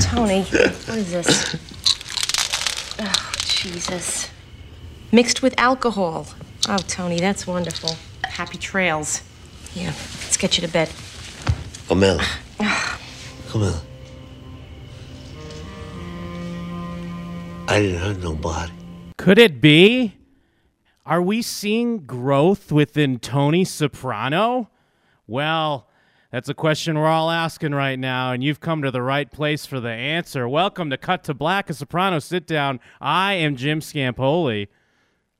Tony, what is this? Oh, Jesus. Mixed with alcohol. Oh, Tony, that's wonderful. Happy trails. Yeah, let's get you to bed. Carmela. Carmela. I didn't hurt nobody. Could it be? Are we seeing growth within Tony Soprano? Well, that's a question we're all asking right now, and you've come to the right place for the answer. Welcome to Cut to Black, a Soprano sit down. I am Jim Scampoli.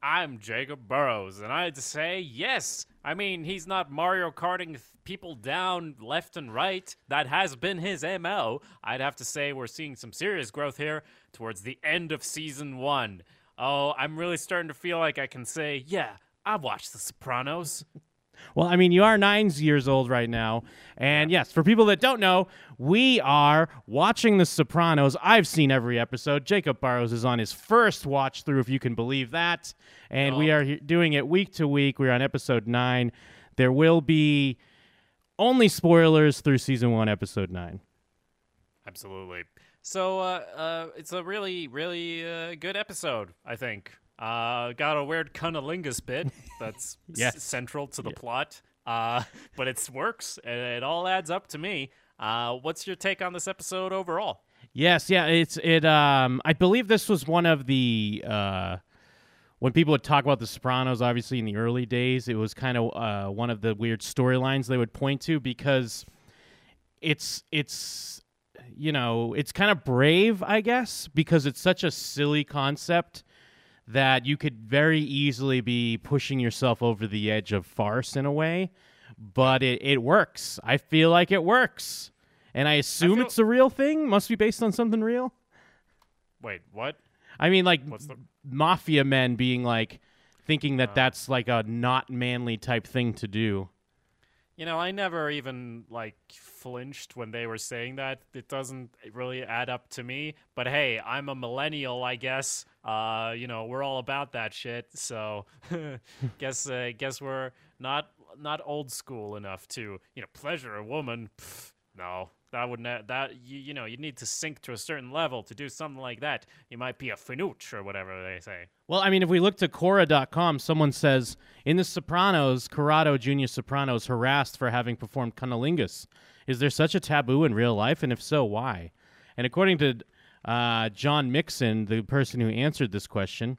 I'm Jacob Burrows, and I'd say yes. I mean, he's not Mario Karting people down left and right. That has been his MO. I'd have to say we're seeing some serious growth here towards the end of season one. Oh, I'm really starting to feel like I can say, yeah, I've watched The Sopranos. Well, I mean, you are nine years old right now. And yes, for people that don't know, we are watching The Sopranos. I've seen every episode. Jacob Barrows is on his first watch through, if you can believe that. And we are doing it week to week. We're on episode nine. There will be only spoilers through season one, episode nine. Absolutely. So uh, uh, it's a really, really uh, good episode, I think. Uh, got a weird cunnilingus bit that's s- Yes. central to the plot, uh, but it works. and It all adds up to me. Uh, what's your take on this episode overall? Yes, yeah, it's it. Um, I believe this was one of the uh, when people would talk about the Sopranos. Obviously, in the early days, it was kind of uh, one of the weird storylines they would point to because it's it's you know it's kind of brave, I guess, because it's such a silly concept that you could very easily be pushing yourself over the edge of farce in a way, but it, it works. I feel like it works. And I assume feel- it's a real thing. Must be based on something real. Wait, what? I mean, like What's the- mafia men being like thinking Uh. that that's like a not manly type thing to do. You know, I never even like flinched when they were saying that. It doesn't really add up to me. But hey, I'm a millennial, I guess. Uh, you know, we're all about that shit. So, guess uh, guess we're not not old school enough to you know pleasure a woman. No, that wouldn't. That you, you know, you'd need to sink to a certain level to do something like that. You might be a finooch or whatever they say. Well, I mean, if we look to Quora.com, someone says in The Sopranos, Corrado Jr. Soprano is harassed for having performed cunnilingus. Is there such a taboo in real life? And if so, why? And according to uh, John Mixon, the person who answered this question,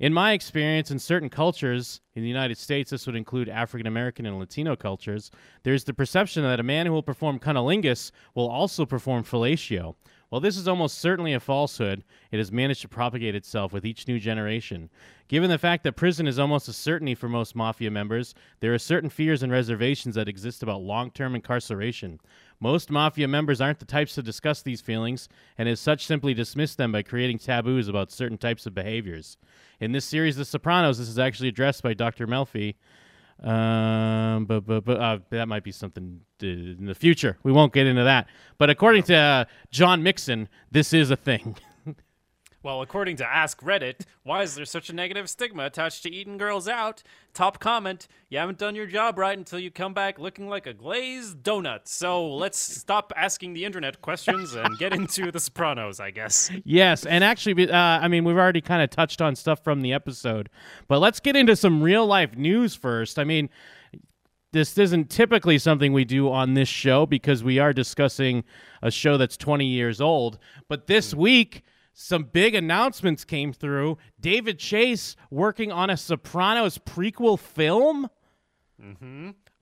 in my experience, in certain cultures in the United States, this would include African American and Latino cultures, there's the perception that a man who will perform cunnilingus will also perform fellatio. While this is almost certainly a falsehood, it has managed to propagate itself with each new generation. Given the fact that prison is almost a certainty for most mafia members, there are certain fears and reservations that exist about long term incarceration. Most mafia members aren't the types to discuss these feelings, and as such simply dismiss them by creating taboos about certain types of behaviors. In this series, The Sopranos, this is actually addressed by Dr. Melfi. Um, but but but uh, that might be something uh, in the future. We won't get into that. But according to uh, John Mixon, this is a thing. Well, according to Ask Reddit, why is there such a negative stigma attached to eating girls out? Top comment, you haven't done your job right until you come back looking like a glazed donut. So let's stop asking the internet questions and get into The Sopranos, I guess. yes, and actually, uh, I mean, we've already kind of touched on stuff from the episode, but let's get into some real life news first. I mean. This isn't typically something we do on this show because we are discussing a show that's 20 years old. But this week, some big announcements came through. David Chase working on a Sopranos prequel film.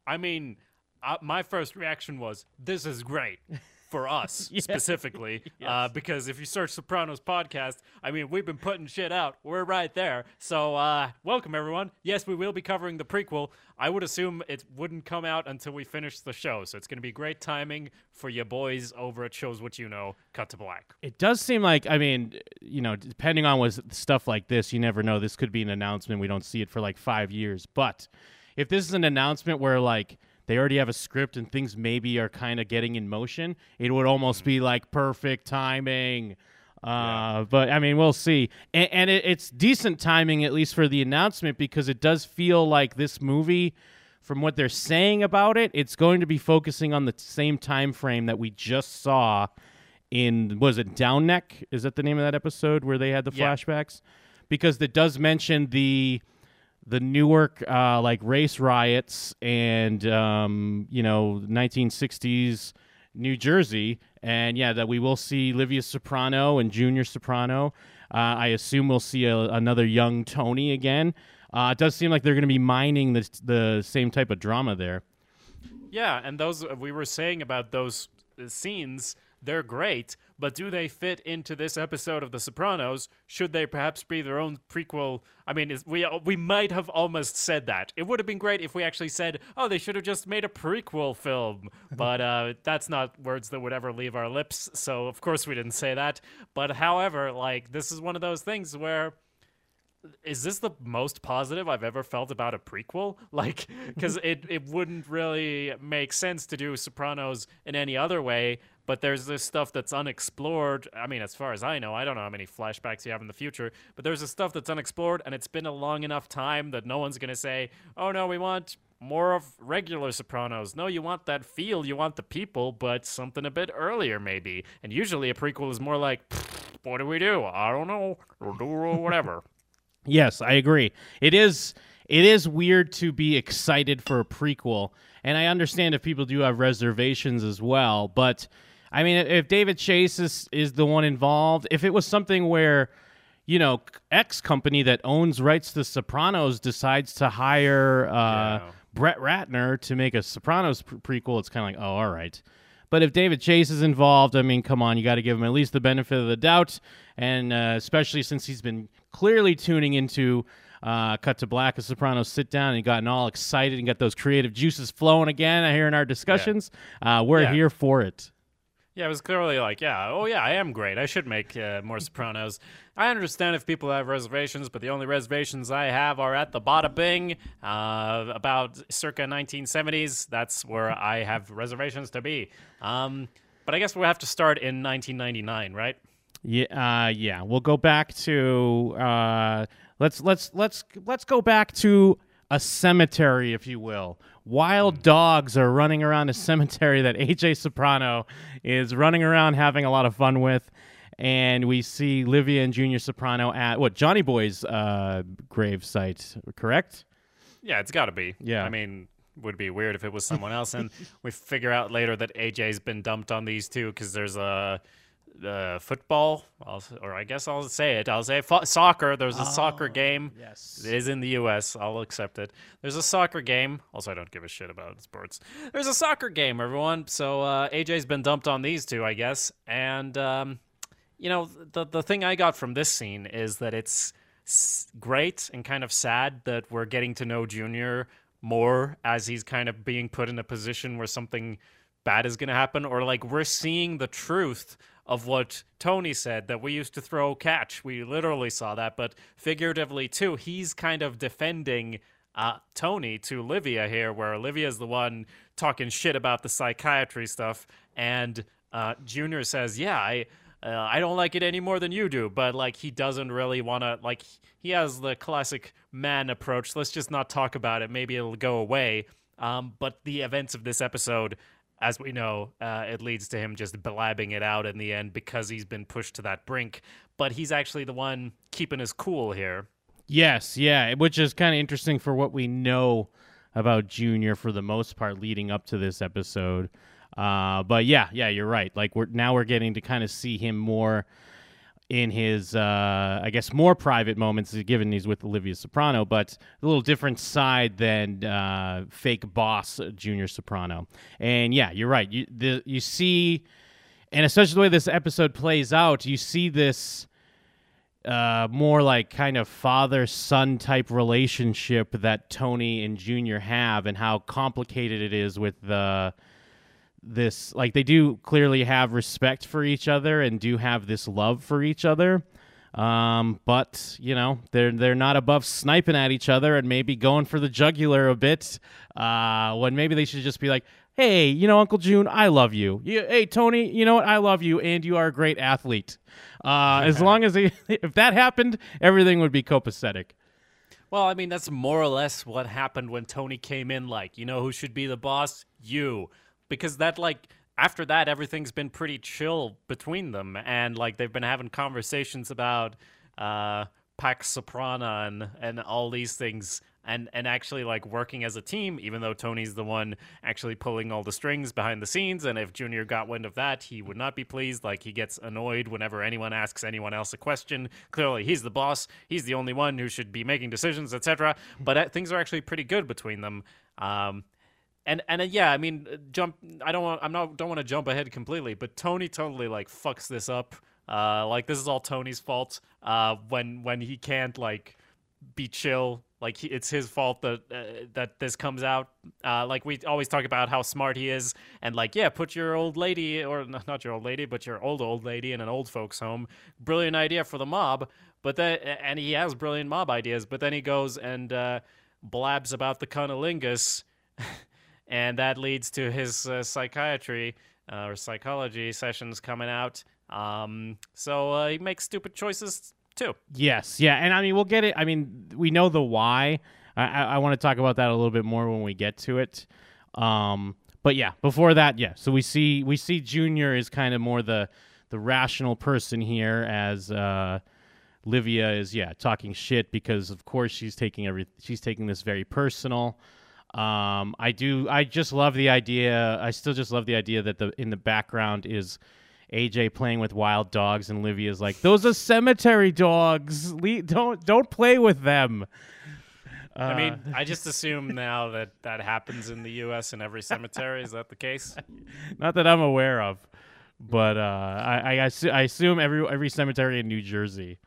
I mean, uh, my first reaction was, this is great. For us specifically, uh, because if you search Sopranos podcast, I mean, we've been putting shit out. We're right there. So, uh, welcome everyone. Yes, we will be covering the prequel. I would assume it wouldn't come out until we finish the show, so it's going to be great timing for you boys over at Shows What You Know. Cut to black. It does seem like, I mean, you know, depending on what stuff like this, you never know. This could be an announcement. We don't see it for like five years. But if this is an announcement where like they already have a script and things maybe are kind of getting in motion, it would almost be like perfect timing. Uh, But I mean, we'll see. And, and it, it's decent timing, at least for the announcement, because it does feel like this movie from what they're saying about it, it's going to be focusing on the same time frame that we just saw in was it Down Neck? Is that the name of that episode where they had the Yeah. flashbacks? Because it does mention the the Newark uh, like race riots and um, you know 1960s New Jersey, and yeah, that we will see Livia Soprano and Junior Soprano. Uh, I assume we'll see a, another young Tony again. Uh, it does seem like they're going to be mining the the same type of drama there. Yeah, and those we were saying about those uh, scenes, they're great, but do they fit into this episode of The Sopranos? Should they perhaps be their own prequel? I mean, is, we we might have almost said that. It would have been great if we actually said, "Oh, they should have just made a prequel film," but uh, that's not words that would ever leave our lips. So of course we didn't say that. But however, like this is one of those things where is this the most positive I've ever felt about a prequel? Like, because it, it wouldn't really make sense to do Sopranos in any other way, but there's this stuff that's unexplored. I mean, as far as I know, I don't know how many flashbacks you have in the future, but there's this stuff that's unexplored, and it's been a long enough time that no one's going to say, oh no, we want more of regular Sopranos. No, you want that feel, you want the people, but something a bit earlier, maybe. And usually a prequel is more like, what do we do? I don't know. We'll whatever. Yes, I agree. It is it is weird to be excited for a prequel, and I understand if people do have reservations as well. But I mean, if David Chase is is the one involved, if it was something where you know X company that owns rights to Sopranos decides to hire uh, Yeah. Brett Ratner to make a Sopranos pre- prequel, it's kind of like, oh, all right. But if David Chase is involved, I mean, come on, you got to give him at least the benefit of the doubt, and uh, especially since he's been clearly tuning into uh, Cut to Black, a Sopranos sit down, and gotten all excited and got those creative juices flowing again. I hear in our discussions, uh, we're Yeah. here for it. Yeah, it was clearly like, yeah, oh yeah, I am great. I should make uh, more Sopranos. I understand if people have reservations, but the only reservations I have are at the Bada Bing, uh, about circa 1970s. That's where I have reservations to be. Um, but I guess we'll have to start in 1999, right? Yeah, uh, yeah. We'll go back to uh, let's let's let's let's go back to a cemetery, if you will. Wild dogs are running around a cemetery that AJ Soprano is running around having a lot of fun with, and we see Livia and Junior Soprano at what Johnny Boy's uh, grave site. Correct? Yeah, it's got to be. Yeah. I mean, would be weird if it was someone else. And we figure out later that AJ's been dumped on these two because there's a. Uh, football, I'll, or I guess I'll say it. I'll say fo- soccer. There's a soccer game. yes. It is in the U.S. I'll accept it. There's a soccer game. Also, I don't give a shit about sports. There's a soccer game, everyone. So uh, AJ's been dumped on these two, I guess. And um, you know, the the thing I got from this scene is that it's s- great and kind of sad that we're getting to know Junior more as he's kind of being put in a position where something bad is going to happen, or like we're seeing the truth of what Tony said that we used to throw catch. We literally saw that, but figuratively too, he's kind of defending uh, Tony to Olivia here, where Olivia's the one talking shit about the psychiatry stuff, and uh, Junior says, "Yeah, I." Uh, I don't like it any more than you do, but like he doesn't really want to like he has the classic man approach. Let's just not talk about it. Maybe it'll go away. Um, but the events of this episode, as we know, uh, it leads to him just blabbing it out in the end because he's been pushed to that brink. But he's actually the one keeping his cool here. Yes, yeah, which is kind of interesting for what we know about Junior for the most part leading up to this episode. Uh, but yeah, yeah, you're right. Like we're now we're getting to kind of see him more in his, uh, I guess, more private moments, given he's with Olivia Soprano, but a little different side than uh, fake boss uh, Junior Soprano. And yeah, you're right. You the you see, and especially the way this episode plays out, you see this uh, more like kind of father son type relationship that Tony and Junior have, and how complicated it is with the this. Like they do clearly have respect for each other and do have this love for each other. Um, but you know they're they're not above sniping at each other and maybe going for the jugular a bit. Uh, when maybe they should just be like, "Hey, you know, Uncle June, I love you. you hey, Tony, you know what? I love you, and you are a great athlete." Uh, as long as they, if that happened, everything would be copacetic. Well, I mean, that's more or less what happened when Tony came in. Like, you know who should be the boss? You. Because that, like, after that, everything's been pretty chill between them, and like they've been having conversations about uh, Pax Soprana and and all these things, and and actually like working as a team. Even though Tony's the one actually pulling all the strings behind the scenes, and if Junior got wind of that, he would not be pleased. Like he gets annoyed whenever anyone asks anyone else a question. Clearly, he's the boss. He's the only one who should be making decisions, etc. But uh, things are actually pretty good between them. Um, and and uh, yeah, I mean, uh, jump. I don't want. I'm not. Don't want to jump ahead completely. But Tony totally like fucks this up. Uh, like this is all Tony's fault. Uh, when when he can't like be chill. Like he, it's his fault that uh, that this comes out. Uh, like we always talk about how smart he is, and like yeah, put your old lady or not your old lady, but your old old lady in an old folks home. Brilliant idea for the mob, but then and he has brilliant mob ideas, but then he goes and uh, blabs about the cunnilingus. and that leads to his uh, psychiatry uh, or psychology sessions coming out. Um, so uh, he makes stupid choices too. Yes, yeah, and I mean we'll get it. I mean we know the why. I, I, I want to talk about that a little bit more when we get to it. Um, but yeah, before that, yeah. So we see we see Junior is kind of more the the rational person here, as uh, Livia is yeah talking shit because of course she's taking every she's taking this very personal. Um, I do. I just love the idea. I still just love the idea that the in the background is AJ playing with wild dogs, and Livia's like, "Those are cemetery dogs. Le- don't don't play with them." Uh, I mean, I just assume now that that happens in the U.S. in every cemetery. Is that the case? not that I'm aware of, but uh, I, I, assu- I assume every every cemetery in New Jersey.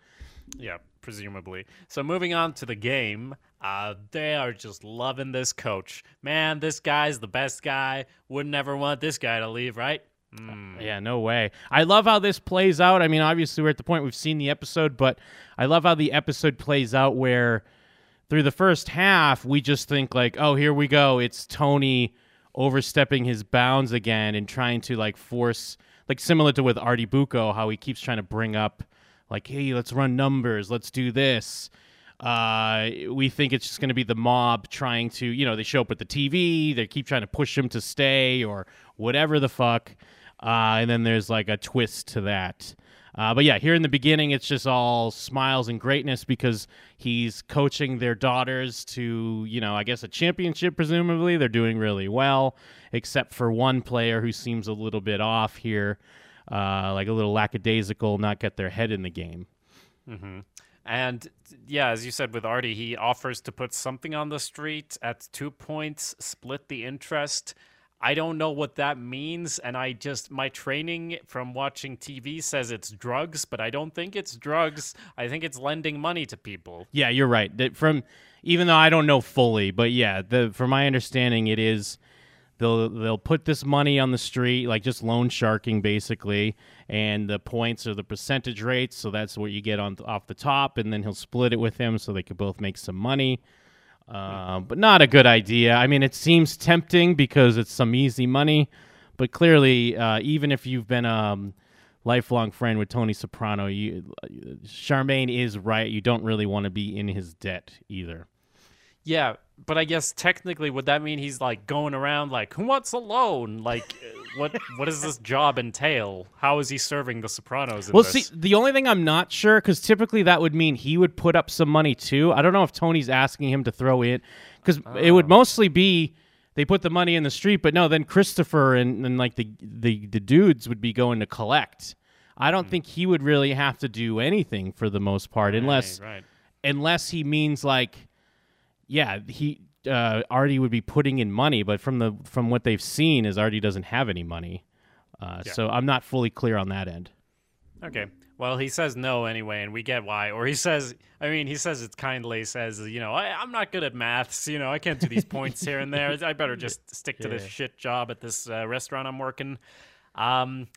Yeah, presumably. So moving on to the game, uh, they are just loving this coach. Man, this guy's the best guy. Would never want this guy to leave, right? Mm. Yeah, no way. I love how this plays out. I mean, obviously, we're at the point we've seen the episode, but I love how the episode plays out where through the first half, we just think, like, oh, here we go. It's Tony overstepping his bounds again and trying to, like, force, like, similar to with Artie Bucco, how he keeps trying to bring up, like, hey, let's run numbers, let's do this. Uh, we think it's just going to be the mob trying to, you know, they show up with the TV, they keep trying to push him to stay or whatever the fuck. Uh, and then there's like a twist to that. Uh, but yeah, here in the beginning, it's just all smiles and greatness because he's coaching their daughters to, you know, I guess a championship, presumably. They're doing really well, except for one player who seems a little bit off here, uh, like a little lackadaisical, not get their head in the game. Mm-hmm. And yeah, as you said with Artie, he offers to put something on the street at two points, split the interest. I don't know what that means, and I just my training from watching TV says it's drugs, but I don't think it's drugs. I think it's lending money to people. Yeah, you're right. From even though I don't know fully, but yeah, the from my understanding, it is they'll they'll put this money on the street, like just loan sharking basically, and the points are the percentage rates, so that's what you get on off the top, and then he'll split it with him so they could both make some money. Uh, but not a good idea. I mean, it seems tempting because it's some easy money, but clearly, uh, even if you've been a um, lifelong friend with Tony Soprano, you, Charmaine is right. You don't really want to be in his debt either. Yeah, but I guess technically, would that mean he's like going around like, who wants a loan? Like, what what does this job entail? How is he serving the Sopranos? well, this? see, the only thing I'm not sure because typically that would mean he would put up some money too. I don't know if Tony's asking him to throw in because oh. it would mostly be they put the money in the street, but no, then Christopher and, and like the, the the dudes would be going to collect. I don't hmm. think he would really have to do anything for the most part, right, unless right. unless he means like yeah, he uh, Artie would be putting in money, but from the from what they've seen, is Artie doesn't have any money, uh, yeah. so I'm not fully clear on that end. Okay, well he says no anyway, and we get why. Or he says, I mean, he says it kindly. Says, you know, I, am not good at maths. You know, I can't do these points here and there. I better just stick to yeah. this shit job at this uh, restaurant I'm working. Um,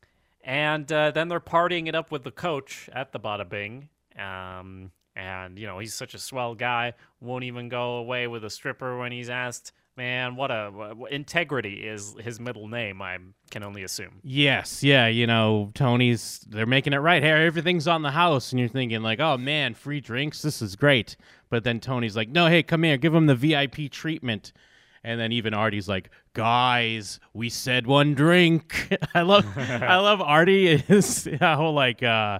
and uh, then they're partying it up with the coach at the Bada Bing. Um, and you know he's such a swell guy won't even go away with a stripper when he's asked. Man what a what, integrity is his middle name i can only assume. Yes yeah you know tony's they're making it right here. Everything's on the house and you're thinking like oh man free drinks? This is great. But then tony's like no hey come here give him the vip treatment. And then even Artie's like, "Guys, we said one drink." I love, I love Artie is how like, uh,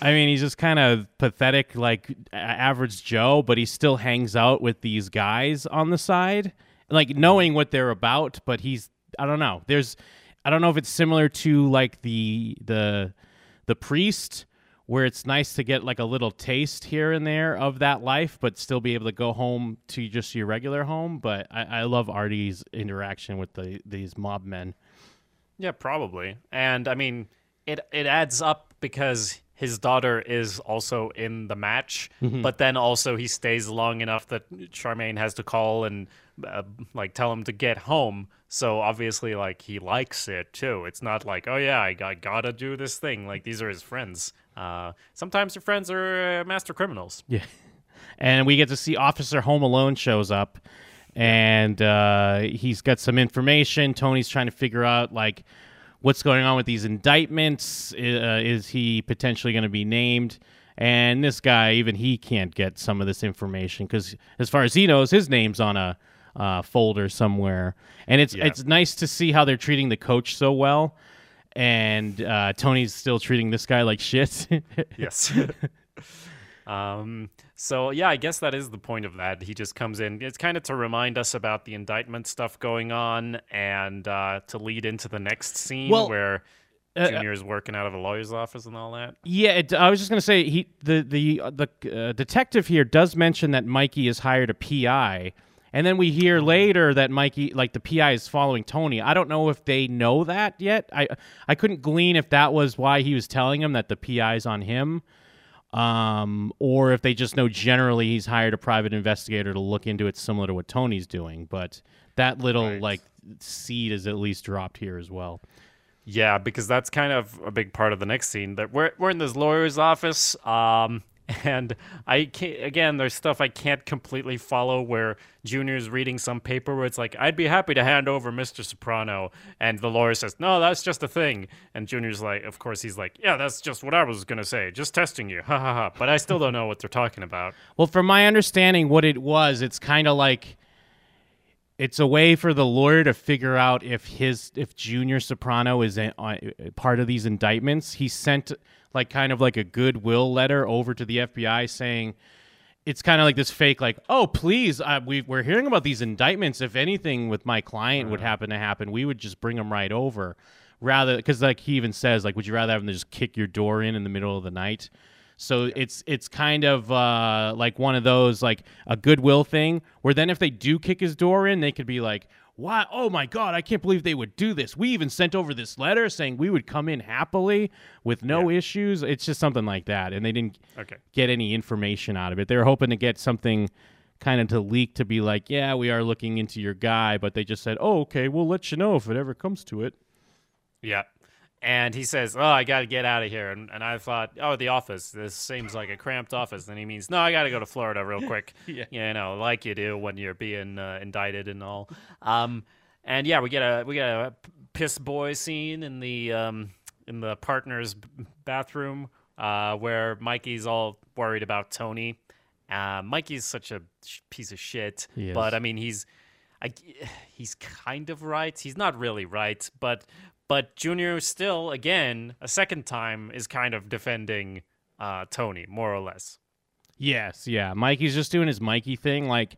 I mean, he's just kind of pathetic, like average Joe, but he still hangs out with these guys on the side, like knowing what they're about. But he's, I don't know. There's, I don't know if it's similar to like the the the priest where it's nice to get like a little taste here and there of that life, but still be able to go home to just your regular home. But I, I love Artie's interaction with the these mob men. Yeah, probably. And I mean, it it adds up because his daughter is also in the match, but then also he stays long enough that Charmaine has to call and uh, like tell him to get home. So obviously, like he likes it too. It's not like, oh yeah, I, I gotta do this thing. Like these are his friends. Uh, sometimes your friends are uh, master criminals. Yeah. And we get to see Officer Home Alone shows up and uh, he's got some information. Tony's trying to figure out like what's going on with these indictments. Uh, is he potentially going to be named? And this guy, even he can't get some of this information because, as far as he knows, his name's on a uh, folder somewhere. And it's Yeah. it's nice to see how they're treating the coach so well. And uh, Tony's still treating this guy like shit. Yes. um. So yeah, I guess that is the point of that. He just comes in. It's kind of to remind us about the indictment stuff going on, and uh, to lead into the next scene Well, where uh, Junior is working out of a lawyer's office and all that. Yeah, it, I was just gonna say he the the uh, the uh, detective here does mention that Mikey has hired a PI, and then we hear later that Mikey like the PI is following Tony. I don't know if they know that yet. I I couldn't glean if that was why he was telling him that the PI is on him, um, or if they just know generally he's hired a private investigator to look into it, similar to what Tony's doing. But that little Right. like seed is at least dropped here as well. Yeah, because that's kind of a big part of the next scene. That we're we're in this lawyer's office, um, and I can't. Again, there's stuff I can't completely follow. Where Junior's reading some paper where it's like, "I'd be happy to hand over Mr. Soprano," and the lawyer says, "No, that's just a thing." And Junior's like, "Of course," he's like, "Yeah, that's just what I was gonna say, just testing you." Ha ha ha. But I still don't know what they're talking about. Well, from my understanding, what it was, it's kind of like it's a way for the lawyer to figure out if his if Junior Soprano is a, uh, part of these indictments. He sent like kind of like a goodwill letter over to the FBI saying it's kind of like this fake like oh please uh, we, we're hearing about these indictments. If anything with my client would happen to happen we would just bring them right over. Rather because like he even says like would you rather have them just kick your door in in the middle of the night so it's it's kind of uh, like one of those like a goodwill thing where then if they do kick his door in they could be like why oh my god i can't believe they would do this we even sent over this letter saying we would come in happily with no issues it's just something like that and they didn't Okay. get any information out of it. They were hoping to get something kind of to leak to be like, yeah, we are looking into your guy, but they just said, oh, okay, we'll let you know if it ever comes to it. Yeah. And he says, Oh, I got to get out of here. And, and I thought, Oh, the office. This seems like a cramped office. And he means, No, I got to go to Florida real quick. Yeah. You know, like you do when you're being uh, indicted and all. Um, and yeah, we get a we get a piss boy scene in the um, in the partner's bathroom uh, where Mikey's all worried about Tony. Uh, Mikey's such a sh- piece of shit, but I mean, he's I, he's kind of right. He's not really right, but but Junior still, again, a second time, is kind of defending uh, Tony more or less. Yes, yeah. Mikey's just doing his Mikey thing, like,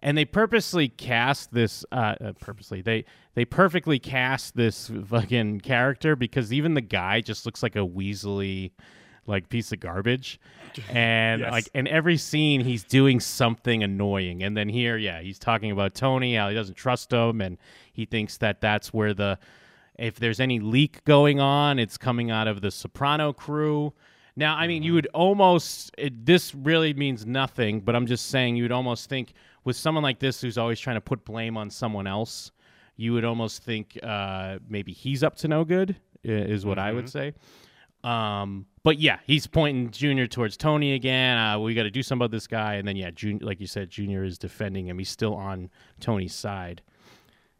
and they purposely cast this. Uh, uh, purposely, they they perfectly cast this fucking character because even the guy just looks like a weaselly, like piece of garbage, and Yes. like in every scene he's doing something annoying, and then here, yeah, he's talking about Tony how he doesn't trust him, and he thinks that that's where the if there's any leak going on, it's coming out of the Soprano crew. Now, I mean, you would almost, it, this really means nothing, but I'm just saying you would almost think with someone like this who's always trying to put blame on someone else, you would almost think uh, maybe he's up to no good, is what I would say. Um, but yeah, he's pointing Junior towards Tony again. Uh, we got to do something about this guy. And then, yeah, Jun- like you said, Junior is defending him. He's still on Tony's side.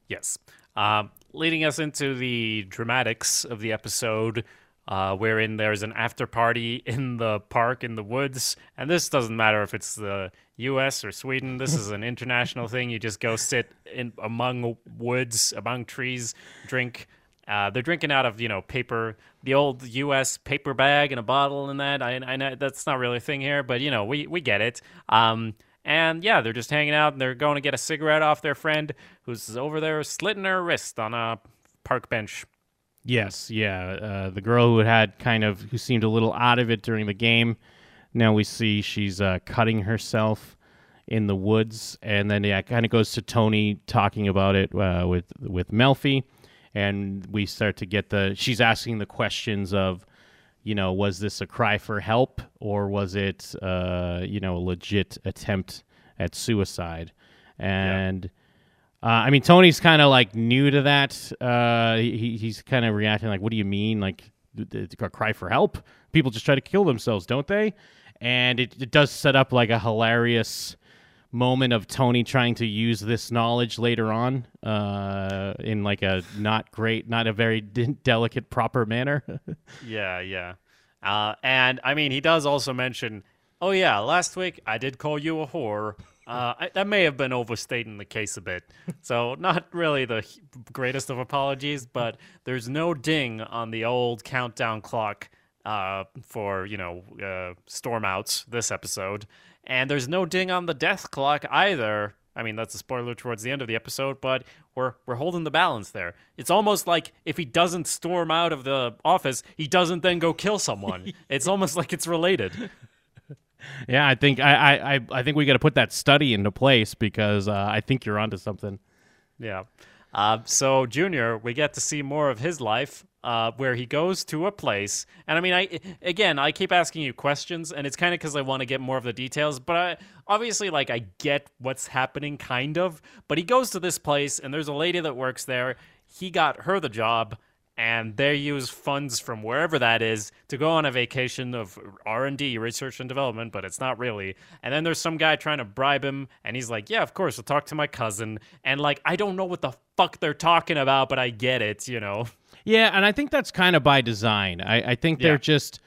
Yes. Um, leading us into the dramatics of the episode. uh, wherein there's an after party in the park in the woods. And this doesn't matter if it's the U.S. or Sweden. This is an international thing. You just go sit in among woods, among trees, drink. Uh, they're drinking out of you know paper, the old U.S. paper bag and a bottle and that. I, I know that's not really a thing here, but you know we we get it. Um, and yeah, they're just hanging out and they're going to get a cigarette off their friend who's over there slitting her wrist on a park bench. Yes, yeah. Uh, the girl who had kind of who seemed a little out of it during the game. Now we see she's uh, cutting herself in the woods, and then yeah, it kind of goes to Tony talking about it uh, with with Melfi, and we start to get the she's asking the questions of, you know, was this a cry for help or was it, uh, you know, a legit attempt at suicide? And uh, I mean, Tony's kind of like new to that. Uh, he, he's kind of reacting like, "What do you mean? Like, a cry for help? People just try to kill themselves, don't they?" And it, it does set up like a hilarious moment of Tony trying to use this knowledge later on uh, in like a not great, not a very de- delicate, proper manner. Yeah, yeah. Uh, and I mean, he does also mention, oh, yeah, last week I did call you a whore. Uh, I, that may have been overstating the case a bit. So, not really the greatest of apologies, but there's no ding on the old countdown clock uh, for, you know, uh, storm outs this episode. And there's no ding on the death clock either. I mean, that's a spoiler towards the end of the episode, but we're we're holding the balance there. It's almost like if he doesn't storm out of the office, he doesn't then go kill someone. it's almost like it's related. yeah, I think I I, I, think we got to put that study into place because uh, I think you're onto something. Yeah. Uh, so Junior, we get to see more of his life, uh, where he goes to a place, and I mean, I again, I keep asking you questions, and it's kind of because I want to get more of the details. But I, obviously, like, I get what's happening, kind of. But he goes to this place, and there's a lady that works there. He got her the job, and they use funds from wherever that is to go on a vacation of r&d research and development but it's not really and then there's some guy trying to bribe him and he's like yeah of course i'll talk to my cousin and like i don't know what the fuck they're talking about but i get it you know Yeah, and I think that's kind of by design. I, I think they're just,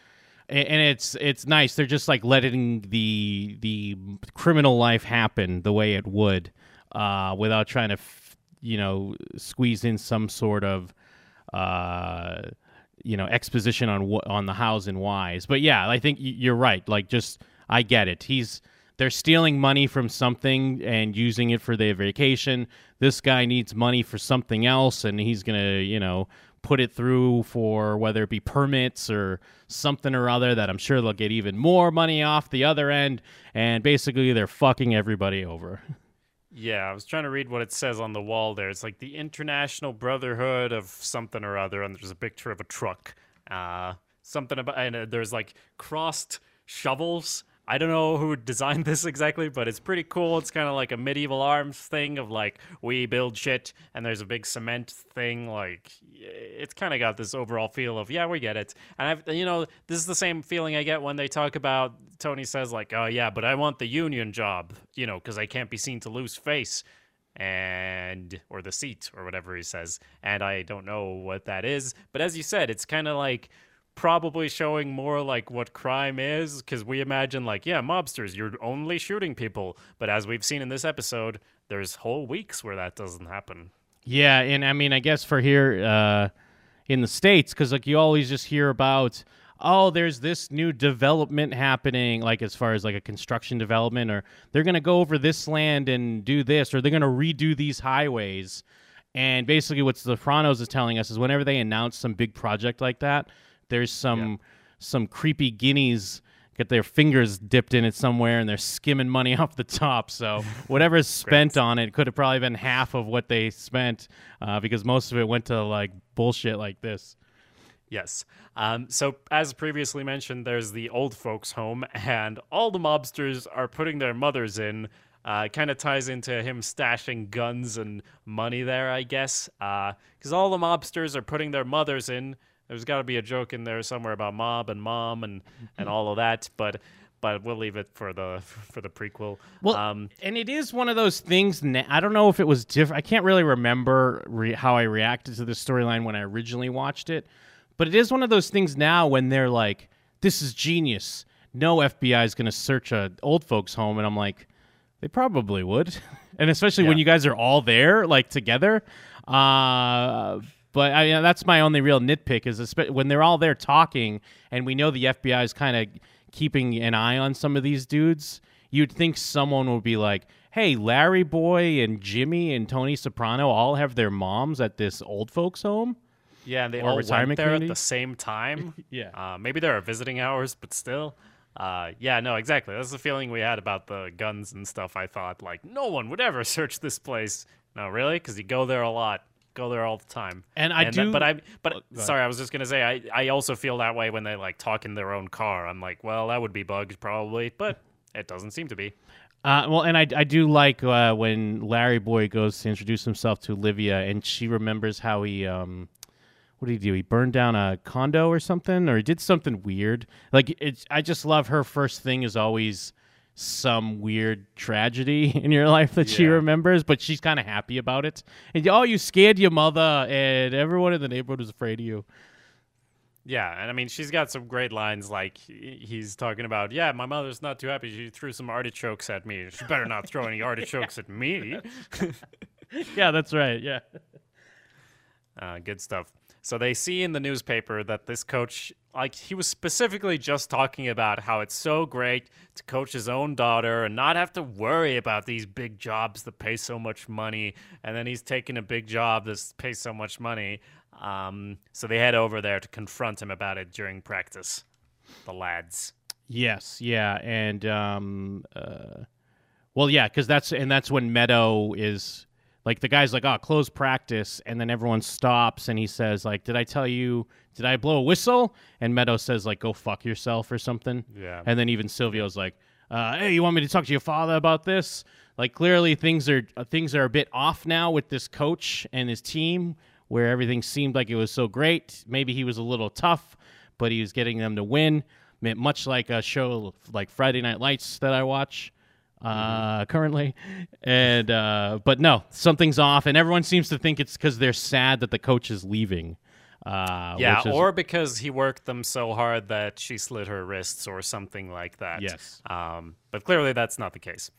and it's it's nice. They're just like letting the the criminal life happen the way it would, uh, without trying to, f- you know, squeeze in some sort of, uh, you know, exposition on what on the hows and whys. But yeah, I think you're right. Like, just I get it. He's they're stealing money from something and using it for their vacation. This guy needs money for something else, and he's gonna, you know, put it through for whether it be permits or something or other that I'm sure they'll get even more money off the other end. And basically, they're fucking everybody over. yeah i was trying to read what it says on the wall there it's like the international brotherhood of something or other and there's a picture of a truck uh something about and uh, there's like crossed shovels I don't know who designed this exactly, but it's pretty cool. It's kind of like a medieval arms thing of like we build shit, and there's a big cement thing. Like it's kind of got this overall feel of yeah, we get it. And I've you know this is the same feeling I get when they talk about Tony says like oh yeah, but I want the union job, you know, because I can't be seen to lose face and or the seat or whatever he says and i don't know what that is but as you said it's kind of like probably showing more like what crime is because we imagine like yeah mobsters you're only shooting people but as we've seen in this episode there's whole weeks where that doesn't happen Yeah, and I mean, I guess for here uh, in the states, because like you always just hear about, oh, there's this new development happening, like as far as like a construction development, or they're gonna go over this land and do this, or they're gonna redo these highways. And basically, what the Sopranos is telling us is whenever they announce some big project like that, there's some some creepy guineas get their fingers dipped in it somewhere and they're skimming money off the top. So whatever's spent on it could have probably been half of what they spent uh, because most of it went to like bullshit like this. Yes. Um, so, as previously mentioned, there's the old folks' home, and all the mobsters are putting their mothers in. Uh, kind of ties into him stashing guns and money there, I guess. Because all the mobsters are putting their mothers in. There's got to be a joke in there somewhere about mob and mom and, and all of that, but but we'll leave it for the for the prequel. Well, um, and it is one of those things. na- I don't know if it was different. I can't really remember re- how I reacted to this storyline when I originally watched it. But it is one of those things now when they're like, "This is genius. No FBI is going to search a old folks' home," and I'm like, they probably would, and especially when you guys are all there, like together. Uh, but I mean, that's my only real nitpick is when they're all there talking, and we know the FBI is kind of keeping an eye on some of these dudes. You'd think someone would be like, "Hey, Larry Boy and Jimmy and Tony Soprano all have their moms at this old folks' home." Yeah, and they all went there community? at the same time. Yeah. Uh, maybe there are visiting hours, but still. Uh, yeah, no, exactly. That's the feeling we had about the guns and stuff. I thought, like, no one would ever search this place. No, really? Because you go there a lot. Go there all the time. And I that- do- but I, Oh, but go sorry, I was just gonna say, I, I also feel that way when they like talk in their own car. I'm like, well, that would be bugged probably, but it doesn't seem to be. Uh, well, and I, I do like uh, when Larry Boy goes to introduce himself to Olivia, and she remembers how he, um, what did he do? He burned down a condo or something, or he did something weird. Like it's, I just love her first thing is always some weird tragedy in your life that she remembers, but she's kind of happy about it. And oh, you scared your mother, and everyone in the neighborhood was afraid of you. Yeah, and I mean, she's got some great lines. Like he's talking about, yeah, my mother's not too happy. She threw some artichokes at me. She better not throw any artichokes at me. Yeah, that's right. Yeah. Uh, good stuff. So they see in the newspaper that this coach, like, he was specifically just talking about how it's so great to coach his own daughter and not have to worry about these big jobs that pay so much money. And then he's taking a big job that pays so much money. Um, so they head over there to confront him about it during practice. The lads. Yes, yeah, and um, uh, well, yeah, because that's and that's when Meadow is like the guy's like, oh, close practice, and then everyone stops, and he says like, did I tell you? Did I blow a whistle? And Meadow says like, go fuck yourself or something. Yeah. And then even Silvio's like, uh, hey, you want me to talk to your father about this? Like clearly things are uh, things are a bit off now with this coach and his team, where everything seemed like it was so great. Maybe he was a little tough, but he was getting them to win. Much like a show like Friday Night Lights that I watch uh, currently, and uh, but no, something's off, and everyone seems to think it's because they're sad that the coach is leaving. Uh, Yeah, which is- or because he worked them so hard that she slit her wrists or something like that. Yes. Um, but clearly that's not the case.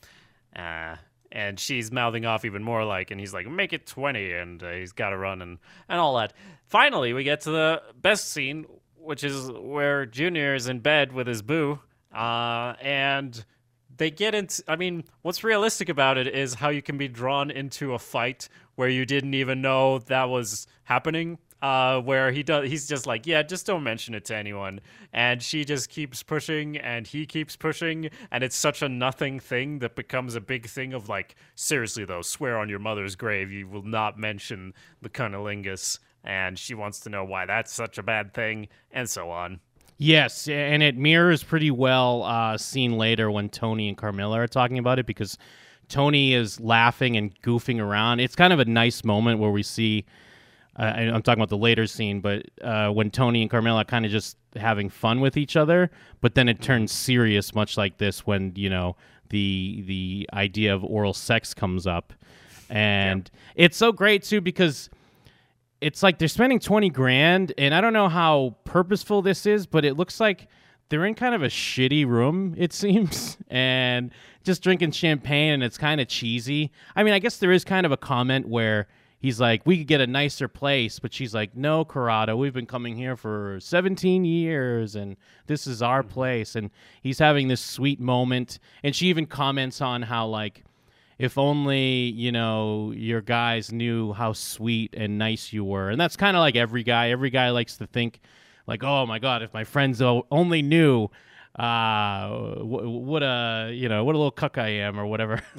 Uh, and she's mouthing off even more like, and he's like, make it 20, and uh, he's got to run and, and all that. Finally, we get to the best scene, which is where Junior is in bed with his boo. Uh, and they get into i mean what's realistic about it is how you can be drawn into a fight where you didn't even know that was happening uh, where he does he's just like yeah just don't mention it to anyone. And she just keeps pushing and he keeps pushing and it's such a nothing thing that becomes a big thing of like seriously though swear on your mother's grave you will not mention the cunnilingus. And she wants to know why that's such a bad thing and so on Yes, and it mirrors pretty well uh, scene later when Tony and Carmela are talking about it because Tony is laughing and goofing around. It's kind of a nice moment where we see. Uh, I'm talking about the later scene, but uh, when Tony and Carmela are kind of just having fun with each other, but then it turns serious, much like this when you know the the idea of oral sex comes up, and it's so great too because it's like they're spending 20 grand and i don't know how purposeful this is but it looks like they're in kind of a shitty room it seems and just drinking champagne and it's kind of cheesy. I mean i guess there is kind of a comment where he's like we could get a nicer place but she's like no corrado we've been coming here for 17 years and this is our hmm. place and he's having this sweet moment and she even comments on how like if only you know your guys knew how sweet and nice you were. And that's kind of like every guy. Every guy likes to think like oh my god if my friends only knew uh what a you know what a little cuck i am or whatever.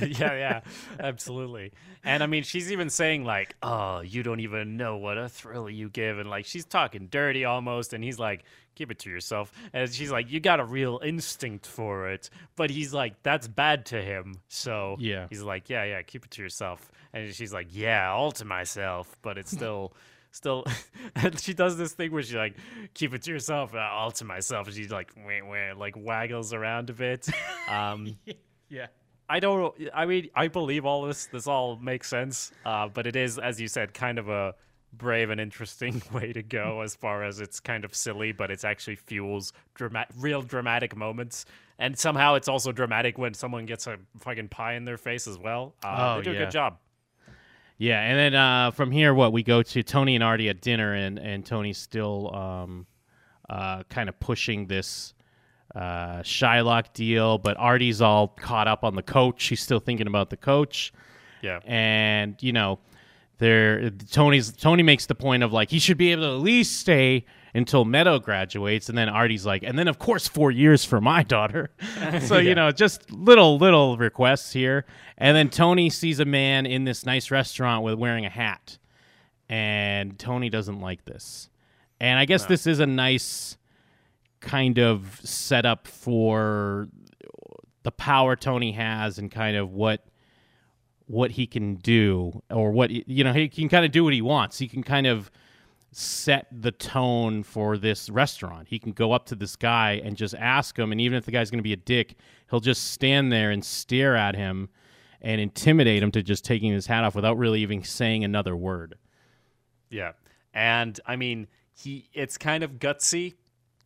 Yeah, yeah, absolutely. And I mean, she's even saying like, "Oh, you don't even know what a thrill you give," and like she's talking dirty almost, and he's like, "Keep it to yourself." And she's like, "You got a real instinct for it," but he's like, "That's bad to him." So Yeah. he's like, "Yeah, yeah, keep it to yourself," and she's like, "Yeah, all to myself," but it's still. Still, and she does this thing where she's like keep it to yourself, uh, all to myself. And she like wah, wah, like waggles around a bit. Um, yeah I don't. I mean, I believe all this. This all makes sense. Uh, but it is, as you said, kind of a brave and interesting way to go as far as it's kind of silly, but it's actually fuels dramatic, real dramatic moments. And somehow it's also dramatic when someone gets a fucking pie in their face as well. Uh, Oh, they do a good job. Yeah, and then uh, from here, what we go to Tony and Artie at dinner, and and Tony's still um, uh, kind of pushing this uh, Shylock deal, but Artie's all caught up on the coach. He's still thinking about the coach, Yeah. and you know, there Tony's Tony makes the point of like he should be able to at least stay until Meadow graduates, and then Artie's like, and then of course four years for my daughter. so you know, just little little requests here, and then Tony sees a man in this nice restaurant with wearing a hat, and Tony doesn't like this, and I guess this is a nice kind of setup for the power Tony has and kind of what what he can do or what you know he can kind of do what he wants. He can kind of set the tone for this restaurant. He can go up to this guy and just ask him and even if the guy's going to be a dick he'll just stand there and stare at him and intimidate him to just taking his hat off without really even saying another word. Yeah. And I mean, he it's kind of gutsy,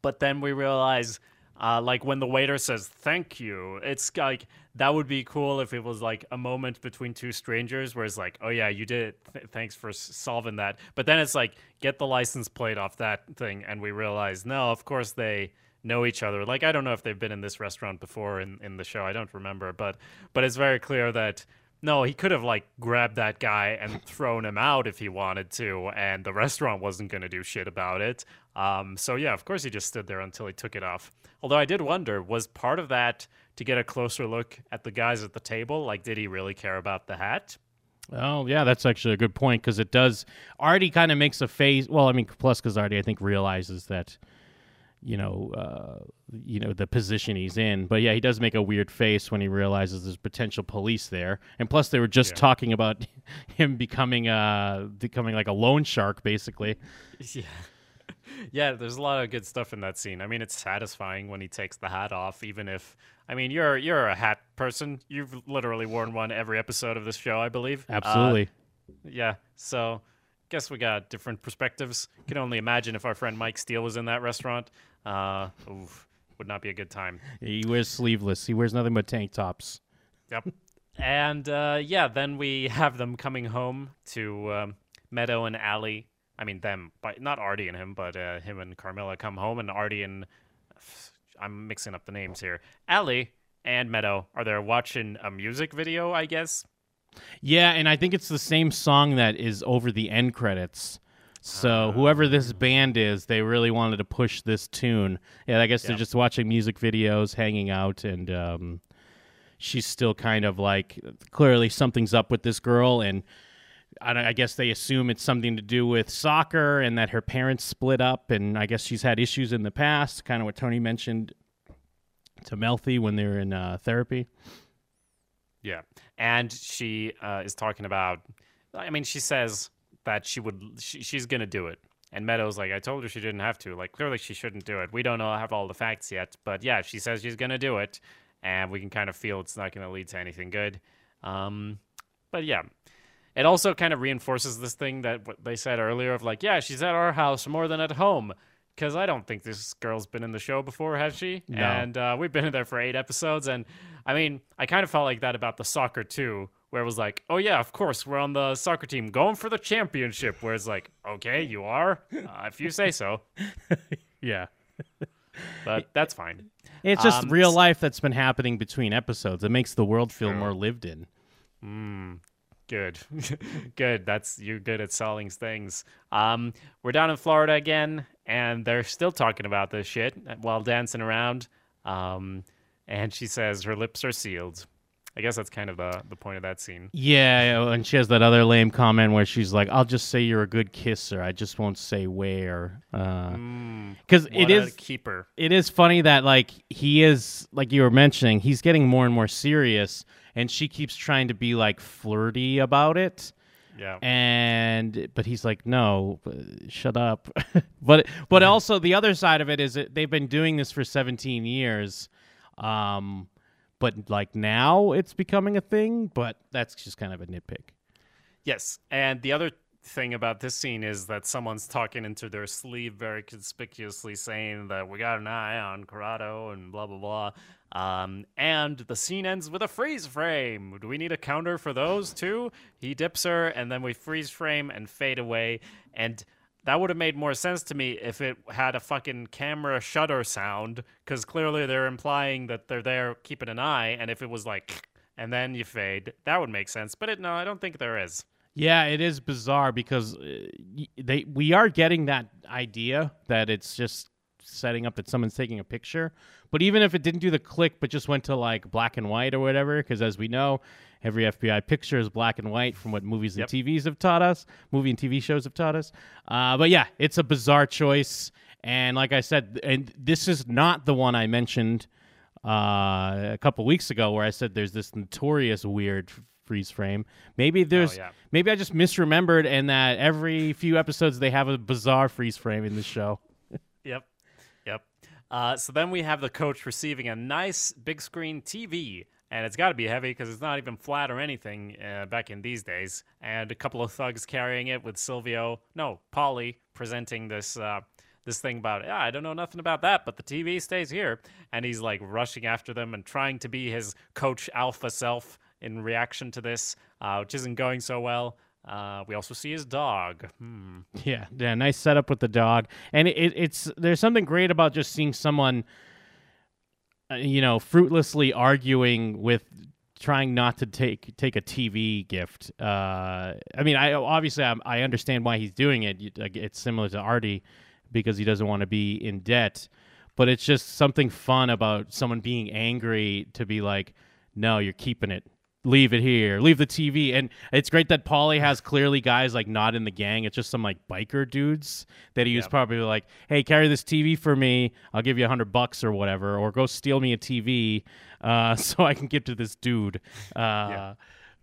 but then we realize uh, like when the waiter says thank you, it's like that would be cool if it was like a moment between two strangers where it's like, oh yeah, you did it. Th- thanks for solving that. But then it's like, get the license plate off that thing. And we realize, no, of course they know each other. Like, I don't know if they've been in this restaurant before in, in the show. I don't remember. But, but it's very clear that no, he could have like grabbed that guy and thrown him out if he wanted to, and the restaurant wasn't going to do shit about it. Um, so yeah, of course he just stood there until he took it off. Although I did wonder, was part of that to get a closer look at the guys at the table? Like, did he really care about the hat? Oh yeah, that's actually a good point because it does. Artie kind of makes a face. Well, I mean, plus because Artie, I think, realizes that, you know, uh, you know the position he's in. But yeah, he does make a weird face when he realizes there's potential police there. And plus, they were just Yeah. talking about him becoming uh becoming like a loan shark, basically. Yeah. Yeah, there's a lot of good stuff in that scene. I mean, it's satisfying when he takes the hat off, even if I mean you're you're a hat person. You've literally worn one every episode of this show, I believe. Uh, Absolutely. Yeah. So, guess we got different perspectives. Can only imagine if our friend Mike Steele was in that restaurant. Uh, oof, would not be a good time. he wears sleeveless. He wears nothing but tank tops. Yep. and uh, yeah, then we have them coming home to um, Meadow and Allie. I mean, them, but not Artie and him, but uh, him and Carmela come home, and Artie and I'm mixing up the names here. Allie and Meadow are there watching a music video, I guess. Yeah, and I think it's the same song that is over the end credits. So whoever this band is, they really wanted to push this tune. Yeah, I guess they're just watching music videos, hanging out, and um, she's still kind of like clearly something's up with this girl, and I, I guess they assume it's something to do with soccer and that her parents split up, and I guess she's had issues in the past, kind of what Tony mentioned to Melfi when they were in uh, therapy. Yeah. And she uh, is talking about, I mean, she says that she would, she, she's going to do it. And Meadows like, I told her she didn't have to. Like, clearly she shouldn't do it. We don't know have all the facts yet, but yeah, she says she's going to do it, and we can kind of feel it's not going to lead to anything good. Um, but yeah, it also kind of reinforces this thing that what they said earlier of like, yeah, she's at our house more than at home. Because I don't think this girl's been in the show before, has she? No. And uh, we've been in there for eight episodes, and I mean, I kind of felt like that about the soccer too, where it was like, oh yeah, of course, we're on the soccer team going for the championship. Where it's like, okay, you are, uh, if you say so, Yeah. but that's fine. It's just Um, real life that's been happening between episodes. It makes the world feel more lived in. Good, good. That's you're good at selling things. Um, we're down in Florida again, and they're still talking about this shit while dancing around. Um, and she says her lips are sealed. I guess that's kind of the the point of that scene. Yeah, and she has that other lame comment where she's like, "I'll just say you're a good kisser. I just won't say where." Because What it a keeper. it is funny that like he is like you were mentioning, he's getting more and more serious, and she keeps trying to be like flirty about it. Yeah. and but he's like no uh, shut up but but also the other side of it is that they've been doing this for 17 years um but like now it's becoming a thing but that's just kind of a nitpick Yes, and the other thing about this scene is that someone's talking into their sleeve very conspicuously saying that we got an eye on Corrado and blah blah blah. Um, and the scene ends with a freeze frame. Do we need a counter for those too? He dips her, and then we freeze frame and fade away. And that would have made more sense to me if it had a fucking camera shutter sound, because clearly they're implying that they're there keeping an eye. And if it was like, and then you fade, that would make sense. But it, no, I don't think there is. Yeah, it is bizarre because uh, they we are getting that idea that it's just setting up that someone's taking a picture. But even if it didn't do the click, but just went to like black and white or whatever, because as we know, every FBI picture is black and white from what movies and TVs have taught us, movie and TV shows have taught us. Uh, but yeah, it's a bizarre choice, and like I said, and this is not the one I mentioned uh, a couple weeks ago where I said there's this notorious weird freeze frame. Maybe there's yeah. maybe I just misremembered and that every few episodes they have a bizarre freeze frame in the show. Yep. Yep. Uh, so then we have the coach receiving a nice big screen TV, and it's got to be heavy because it's not even flat or anything uh, back in these days. And a couple of thugs carrying it with Silvio, no, Paulie, presenting this. Uh, this thing about yeah, I don't know nothing about that, but the TV stays here, and he's like rushing after them and trying to be his coach alpha self in reaction to this, uh, which isn't going so well. Uh, we also see his dog. Hmm. Yeah, yeah, nice setup with the dog, and it, it, it's there's something great about just seeing someone, uh, you know, fruitlessly arguing with trying not to take take a TV gift. Uh, I mean, I obviously I, I understand why he's doing it. It's similar to Artie because he doesn't want to be in debt, but it's just something fun about someone being angry to be like, no, you're keeping it. Leave it here. Leave the TV. And it's great that Paulie has clearly guys like not in the gang. It's just some like biker dudes that he was Yep. probably like, hey, carry this TV for me. I'll give you a hundred bucks or whatever, or go steal me a TV uh, so I can get to this dude. Uh,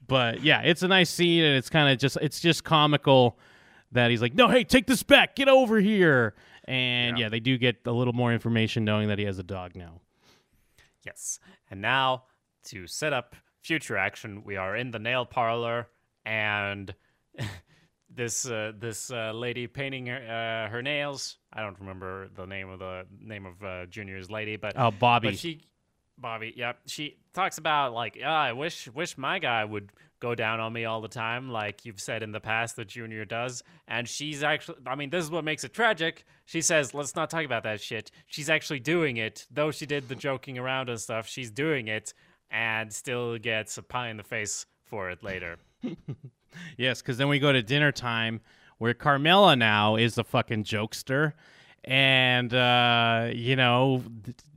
But yeah, it's a nice scene, and it's kind of just it's just comical that he's like, no, hey, take this back, get over here. And Yeah. yeah, they do get a little more information knowing that he has a dog now. Yes. And now to set up future action, we are in the nail parlor, and this uh, this uh, lady painting her, uh, her nails. I don't remember the name of the name of uh, Junior's lady, but Oh, Bobby. But she, Bobby, Yeah, She talks about like, ah, I wish wish my guy would go down on me all the time, like you've said in the past that Junior does. And she's actually, I mean, this is what makes it tragic. She says, let's not talk about that shit. She's actually doing it, though she did the joking around and stuff. She's doing it, and still gets a pie in the face for it later. Yes, because then we go to dinner time where Carmela now is the fucking jokester. And, uh, you know,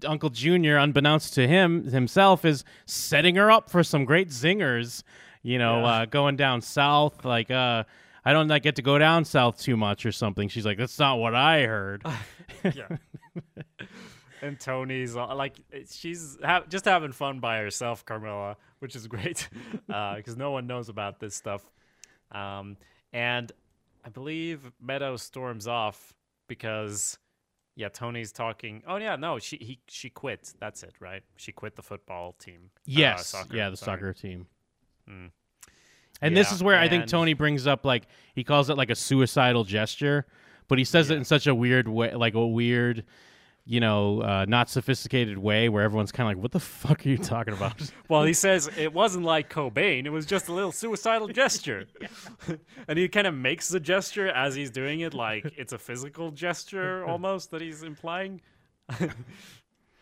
Uncle Junior, unbeknownst to him himself, is setting her up for some great zingers, you know, Yeah. uh, going down south. Like, uh, I don't like, get to go down south too much or something. She's like, that's not what I heard. yeah. and Tony's uh, like she's ha- just having fun by herself, Carmela, which is great because no one knows about this stuff. Um, and I believe Meadow storms off because yeah, Tony's talking. Oh yeah, no, she he she quit. That's it, right? She quit the football team. Uh, Yes, soccer, yeah, the sorry. soccer team. Mm. And this is where I think Tony brings up like he calls it like a suicidal gesture, but he says it in such a weird way, like a weird, you know, uh, not sophisticated way where everyone's kind of like, "What the fuck are you talking about?" Well, he says it wasn't like Cobain. It was just a little suicidal gesture. and he kind of makes the gesture as he's doing it, like it's a physical gesture almost that he's implying.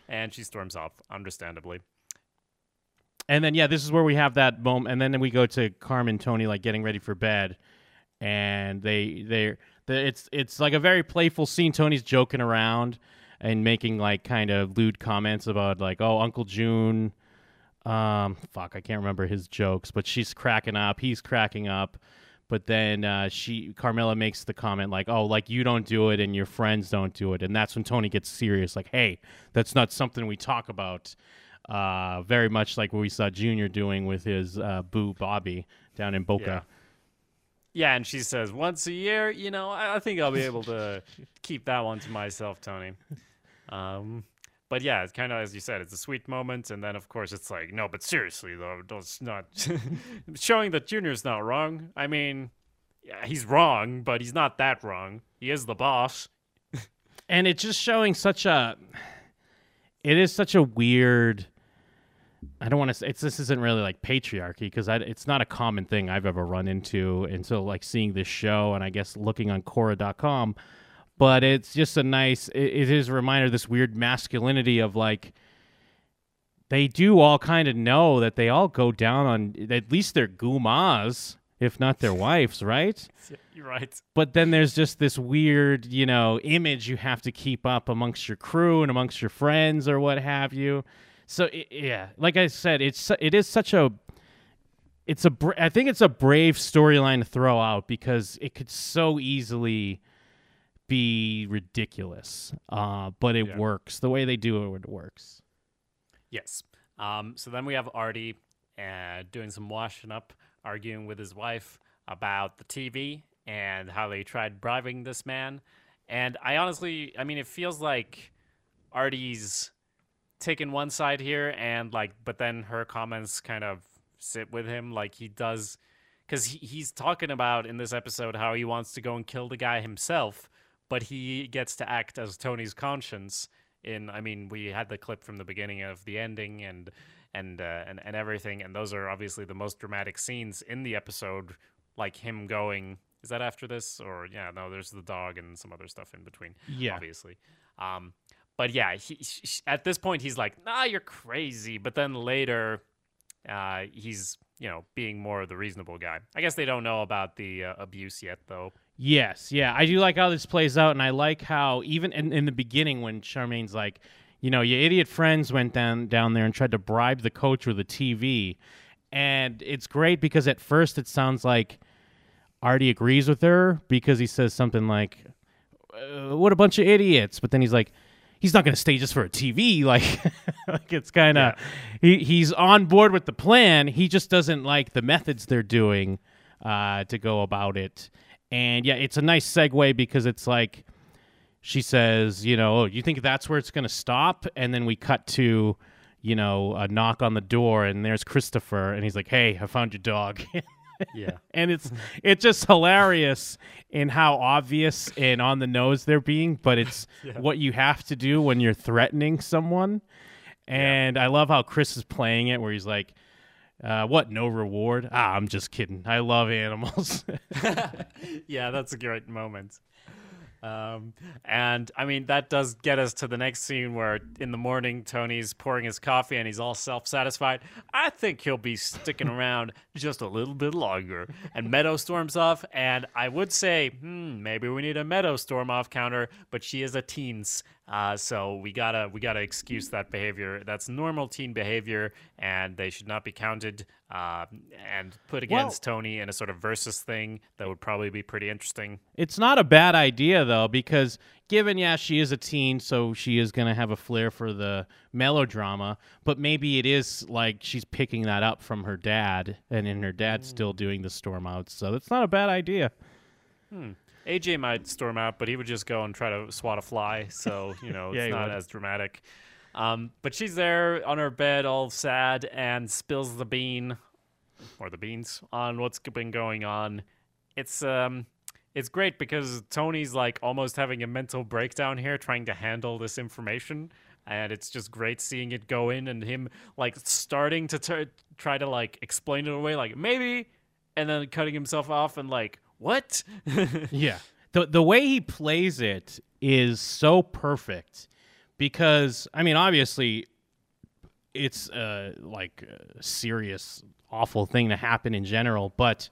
and she storms off, understandably. and then yeah, this is where we have that moment, and then we go to Carmen and Tony like getting ready for bed, and they they're, they it's it's like a very playful scene. Tony's joking around and making like kind of lewd comments about like, "Oh, Uncle June." um fuck i can't remember his jokes but she's cracking up he's cracking up but then uh she carmela makes the comment like oh like you don't do it and your friends don't do it and that's when tony gets serious like hey that's not something we talk about uh very much like what we saw junior doing with his uh boo bobby down in boca Yeah. Yeah, and she says, once a year, you know, I, I think I'll be able to keep that one to myself, Tony. Um, but yeah, it's kind of as you said, it's a sweet moment, and then of course it's like, no, but seriously though, that's not showing that Junior's not wrong. I mean, yeah, he's wrong, but he's not that wrong. He is the boss. and it's just showing such a it is such a weird I don't want to say it's this isn't really like patriarchy because it's not a common thing I've ever run into until like seeing this show and I guess looking on Quora.com. But it's just a nice it, it is a reminder of this weird masculinity of like they do all kind of know that they all go down on at least their gumas, if not their wives, right? You're right. But then there's just this weird, you know, image you have to keep up amongst your crew and amongst your friends or what have you. So yeah, like I said, it's it is such a it's a I think it's a brave storyline to throw out because it could so easily be ridiculous. Uh, but it yeah. works. The way they do it, it works. Yes. Um, so then we have Artie uh, doing some washing up, arguing with his wife about the TV and how they tried bribing this man. And I honestly, I mean, it feels like Artie's taking one side here and like but then her comments kind of sit with him like he does because he, he's talking about in this episode how he wants to go and kill the guy himself but he gets to act as tony's conscience in i mean we had the clip from the beginning of the ending and and uh, and, and everything and those are obviously the most dramatic scenes in the episode like him going is that after this or yeah no there's the dog and some other stuff in between yeah obviously um but yeah, he, he, at this point he's like, "Nah, you're crazy." But then later, uh, he's you know being more of the reasonable guy. I guess they don't know about the uh, abuse yet, though. Yes, yeah, I do like how this plays out, and I like how even in, in the beginning when Charmaine's like, you know, your idiot friends went down down there and tried to bribe the coach with a TV, and it's great because at first it sounds like Artie agrees with her because he says something like, uh, "What a bunch of idiots," but then he's like he's not going to stay just for a TV. Like, like it's kind of yeah. he, he's on board with the plan. He just doesn't like the methods they're doing uh, to go about it. And yeah, it's a nice segue because it's like she says, you know, oh, you think that's where it's going to stop? And then we cut to, you know, a knock on the door, and there's Christopher, and he's like, "Hey, I found your dog." yeah. and it's it's just hilarious in how obvious and on the nose they're being, but it's yeah. what you have to do when you're threatening someone. And yeah. I love how Chris is playing it where he's like, uh, what? No reward? Ah, I'm just kidding. I love animals. yeah, that's a great moment. Um, and I mean, that does get us to the next scene where in the morning, Tony's pouring his coffee and he's all self satisfied. I think he'll be sticking around just a little bit longer. And Meadow storms off. And I would say, hmm, maybe we need a Meadow storm off counter, but she is a teens. Uh, so we gotta we gotta excuse that behavior. That's normal teen behavior, and they should not be counted uh, and put against well, Tony in a sort of versus thing. That would probably be pretty interesting. It's not a bad idea though, because given yeah she is a teen, so she is gonna have a flair for the melodrama. But maybe it is like she's picking that up from her dad, and then her dad's mm. still doing the storm out. So it's not a bad idea. Hmm. AJ might storm out, but he would just go and try to swat a fly. So you know, yeah, it's not would. as dramatic. Um, but she's there on her bed, all sad, and spills the bean or the beans on what's been going on. It's um, it's great because Tony's like almost having a mental breakdown here, trying to handle this information, and it's just great seeing it go in and him like starting to try to like explain it away, like maybe, and then cutting himself off and like what? yeah. The the way he plays it is so perfect because I mean obviously it's uh like a serious awful thing to happen in general, but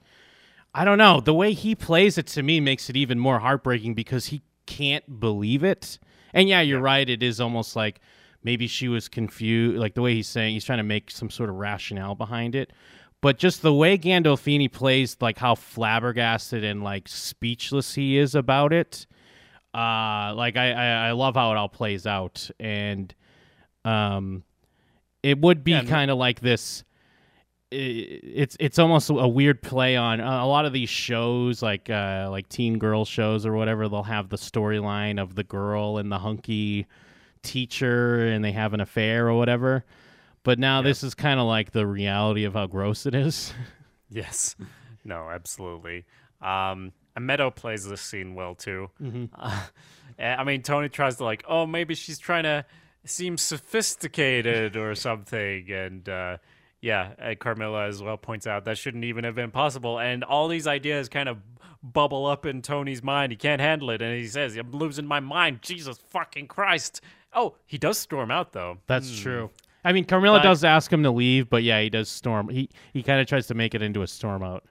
I don't know, the way he plays it to me makes it even more heartbreaking because he can't believe it. And yeah, you're yeah. right, it is almost like maybe she was confused like the way he's saying he's trying to make some sort of rationale behind it but just the way Gandolfini plays, like how flabbergasted and like speechless he is about it. Uh, like I, I, I love how it all plays out, and um, it would be yeah, kind of like this. it's it's almost a weird play on uh, a lot of these shows, like uh, like teen girl shows or whatever. They'll have the storyline of the girl and the hunky teacher, and they have an affair or whatever but now this is kind of like the reality of how gross it is. yes. No, absolutely. Um, and Meadow plays this scene well too. Mm-hmm. Uh, I mean, Tony tries to like, oh, maybe she's trying to seem sophisticated or something, and uh, yeah, and Carmela as well points out that shouldn't even have been possible. And all these ideas kind of bubble up in Tony's mind. He can't handle it, and he says, "I'm losing my mind." Jesus fucking Christ! Oh, he does storm out though. That's true. I mean, Carmela But- does ask him to leave, but yeah, he does storm. He he kind of tries to make it into a storm out.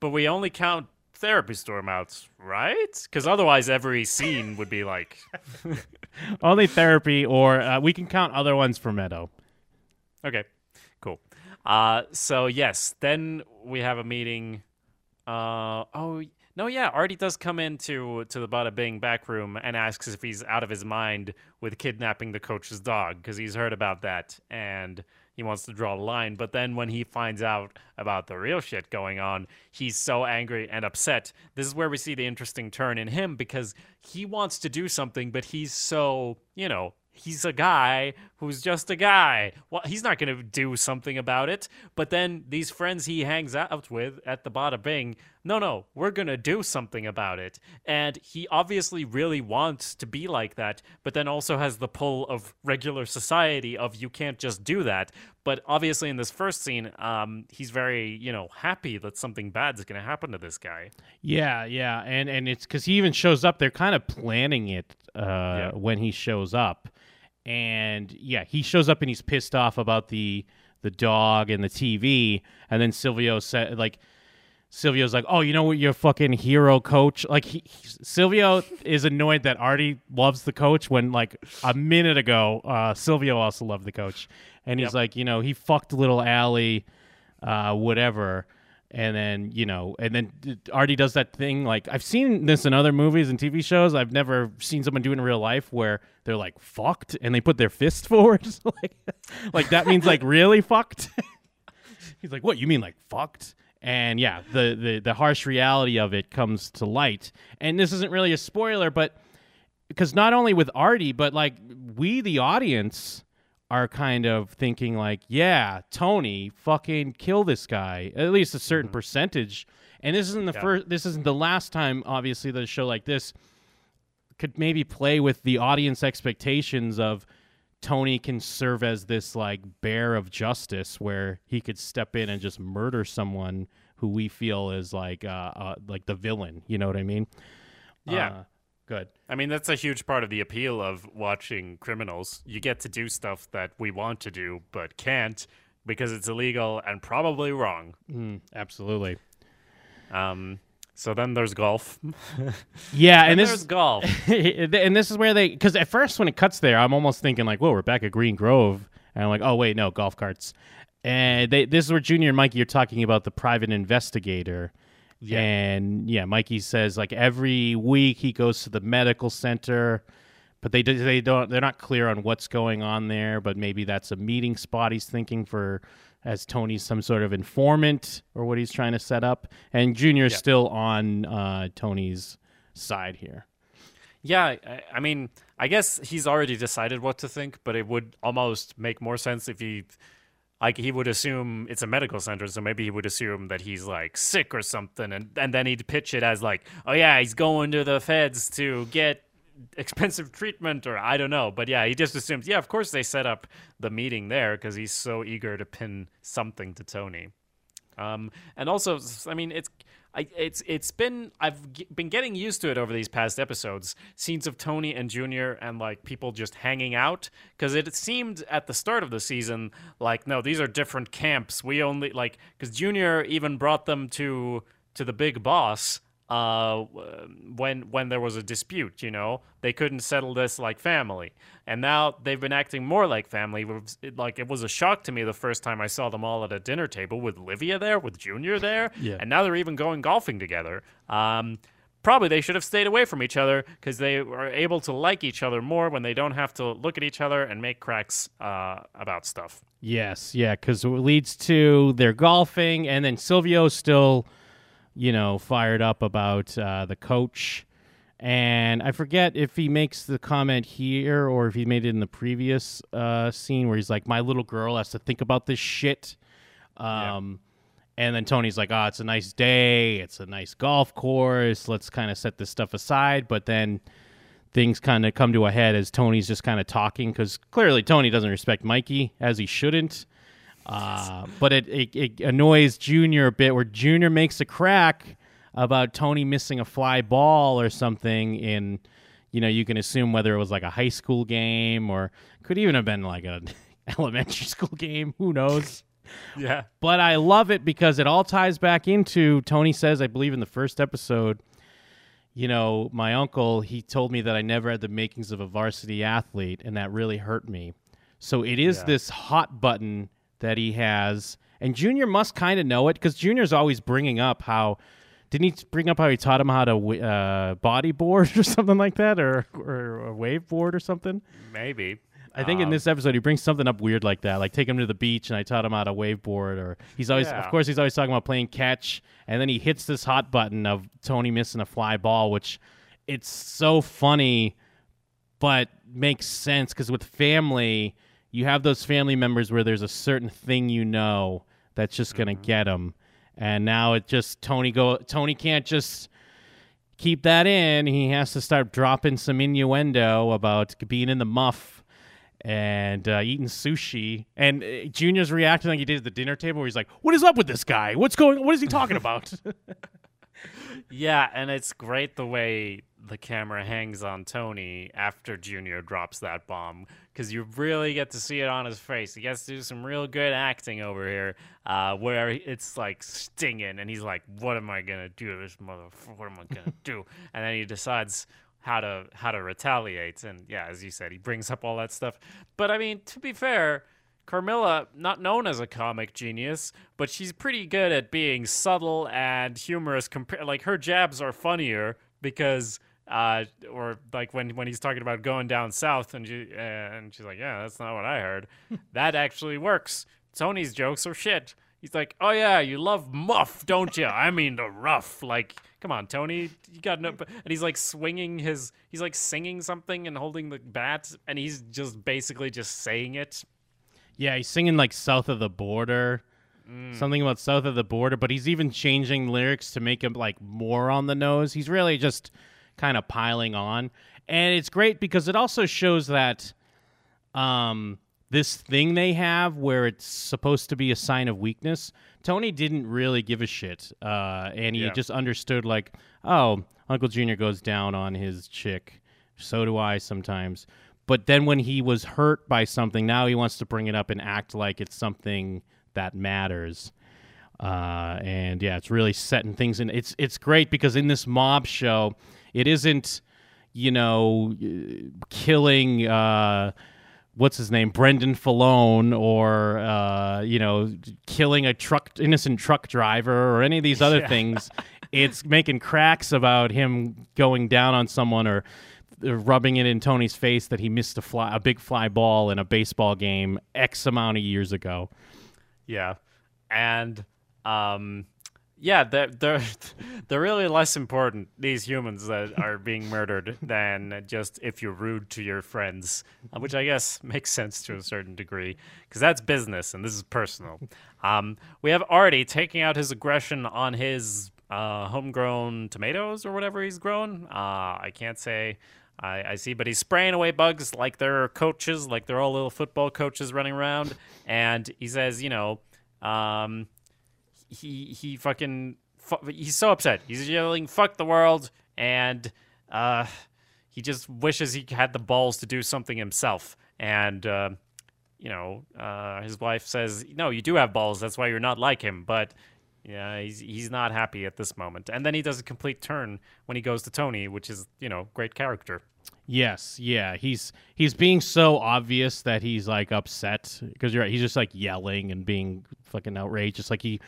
But we only count therapy storm outs, right? Because otherwise, every scene would be like, Only therapy, or uh, we can count other ones for Meadow. okay, cool. Uh, so yes, then we have a meeting. Uh, oh no, yeah, Artie does come into to the Bada Bing back room and asks if he's out of his mind with kidnapping the coach's dog because he's heard about that and he wants to draw a line. But then when he finds out about the real shit going on, he's so angry and upset. This is where we see the interesting turn in him because he wants to do something, but he's so you know he's a guy who's just a guy. Well, he's not going to do something about it. But then these friends he hangs out with at the Bada Bing, no, no, we're going to do something about it. And he obviously really wants to be like that, but then also has the pull of regular society of you can't just do that. But obviously in this first scene, um, he's very, you know, happy that something bad is going to happen to this guy. Yeah, yeah, and and it's because he even shows up. They're kind of planning it uh, when he shows up, and yeah, he shows up and he's pissed off about the the dog and the TV, and then Silvio said like. Silvio's like, oh, you know what, your fucking hero coach. Like, he, he- Silvio is annoyed that Artie loves the coach when, like, a minute ago, uh, Silvio also loved the coach, and he's Yep. like, you know, he fucked little Allie, uh, whatever, and then you know, and then Artie does that thing. Like, I've seen this in other movies and TV shows. I've never seen someone do it in real life where they're like fucked and they put their fist forward, like, like that means like really fucked. He's like, "What? You mean like fucked?" And yeah, the, the the harsh reality of it comes to light. And this isn't really a spoiler, but because not only with Artie, but like we, the audience, are kind of thinking like, "Yeah, Tony, fucking kill this guy." At least a certain percentage. And this isn't the Yeah. first. This isn't the last time. Obviously, that a show like this could maybe play with the audience expectations of Tony can serve as this like bear of justice where he could step in and just murder someone who we feel is like uh, uh like the villain, you know what I mean? Yeah. Uh, good. I mean, that's a huge part of the appeal of watching criminals. You get to do stuff that we want to do but can't because it's illegal and probably wrong. Mm, absolutely. Um, so then there's golf. Yeah, and, and this there's golf. and this is where they because at first when it cuts there, I'm almost thinking like, "Whoa, we're back at Green Grove," and I'm like, "Oh wait, no, golf carts." And they, this is where Junior and Mikey are talking about the private investigator. Yeah. And yeah, Mikey says like every week he goes to the medical center, but they they don't they're not clear on what's going on there. But maybe that's a meeting spot he's thinking for as Tony's some sort of informant or what he's trying to set up. And Junior's still on uh, Tony's side here. Yeah, I, I mean, I guess he's already decided what to think, but it would almost make more sense if he, like, he would assume it's a medical center, so maybe he would assume that he's like sick or something, and and then he'd pitch it as like, oh yeah, he's going to the feds to get expensive treatment, or I don't know, but yeah, he just assumes, yeah, of course they set up the meeting there because he's so eager to pin something to Tony. Um, and also, I mean, it's I, it's it's been I've g- been getting used to it over these past episodes. Scenes of Tony and Junior and like people just hanging out because it seemed at the start of the season like no, these are different camps. We only like because Junior even brought them to to the big boss uh when when there was a dispute you know? They couldn't settle this like family. And now they've been acting more like family. It like it was a shock to me the first time i saw them all at a dinner table with livia there with junior there. Yeah. and now they're even going golfing together. Um probably they should have stayed away from each other because they are able to like each other more when they don't have to look at each other and make cracks uh about stuff. Yes, yeah, because it leads to their golfing, and then Silvio still, you know, fired up about uh, the coach. And I forget if he makes the comment here or if he made it in the previous uh, scene where he's like, "My little girl has to think about this shit." Um, And then Tony's like, "Oh, it's a nice day. It's a nice golf course. Let's kind of set this stuff aside." But then things kind of come to a head as Tony's just kind of talking because clearly Tony doesn't respect Mikey as he shouldn't. Uh, but it, it, it annoys Junior a bit where Junior makes a crack about Tony missing a fly ball or something in, you know, you can assume whether it was like a high school game or could even have been like an elementary school game. Who knows? Yeah. But I love it because it all ties back into Tony says, I believe in the first episode, you know, my uncle, he told me that I never had the makings of a varsity athlete, and that really hurt me. So it is Yeah. this hot button that he has, and Junior must kind of know it because Junior's always bringing up how. Didn't he bring up how he taught him how to uh, bodyboard or something like that, or or a wave board or something? Maybe. I think in Um, this episode he brings something up weird like that, like take him to the beach and I taught him how to waveboard, or he's always, Yeah. of course, he's always talking about playing catch, and then he hits this hot button of Tony missing a fly ball, which it's so funny, but makes sense because with family, you have those family members where there's a certain thing you know that's just gonna get them, and now it just Tony go Tony can't just keep that in. He has to start dropping some innuendo about being in the muff and uh, eating sushi. And uh, Junior's reacting like he did at the dinner table, where he's like, "What is up with this guy? What's going? What is he talking about?" Yeah, and it's great the way the camera hangs on Tony after Junior drops that bomb because you really get to see it on his face. He gets to do some real good acting over here, uh, where it's like stinging, and he's like, "What am I gonna do, this motherfucker? What am I gonna do?" And then he decides how to how to retaliate. And yeah, as you said, he brings up all that stuff. But I mean, to be fair. Carmela, not known as a comic genius, but she's pretty good at being subtle and humorous. Compa- like her jabs are funnier because, uh, or like when when he's talking about going down south, and she uh, and she's like, "Yeah, that's not what I heard." that actually works. Tony's jokes are shit. He's like, "Oh yeah, you love muff, don't you? I mean the rough." Like, come on, Tony, you got no. And he's like swinging his, he's like singing something and holding the bat, and he's just basically just saying it. yeah, he's singing like "South of the Border," something about "South of the Border," but he's even changing lyrics to make him like more on the nose. He's really just kind of piling on, and it's great because it also shows that um, this thing they have where it's supposed to be a sign of weakness. Tony didn't really give a shit, uh, and he Yeah. just understood like, oh, Uncle Junior goes down on his chick. So do I sometimes. But then when he was hurt by something, now he wants to bring it up and act like it's something that matters. Uh, and yeah, it's really setting things in. It's it's great because in this mob show, it isn't, you know, killing. Uh, what's his name, Brendan Filone, or uh, you know, killing a truck innocent truck driver, or any of these other things. It's making cracks about him going down on someone or rubbing it in Tony's face that he missed a fly, a big fly ball in a baseball game X amount of years ago. Yeah, and um, yeah, they're they're they're really less important these humans that are being murdered than just if you're rude to your friends, uh, which I guess makes sense to a certain degree because that's business and this is personal. Um, we have Artie taking out his aggression on his uh, homegrown tomatoes or whatever he's grown. Uh, I can't say. I, I see, but he's spraying away bugs like they're coaches, like they're all little football coaches running around. And he says, you know, um, he he fucking fu- he's so upset. He's yelling "fuck the world," and uh, he just wishes he had the balls to do something himself. And uh, you know, uh, his wife says, "No, you do have balls. That's why you're not like him." But yeah, he's he's not happy at this moment. And then he does a complete turn when he goes to Tony, which is you know great character. Yes, yeah, he's he's being so obvious that he's like upset because you're right. He's just like yelling and being fucking outrageous. Like he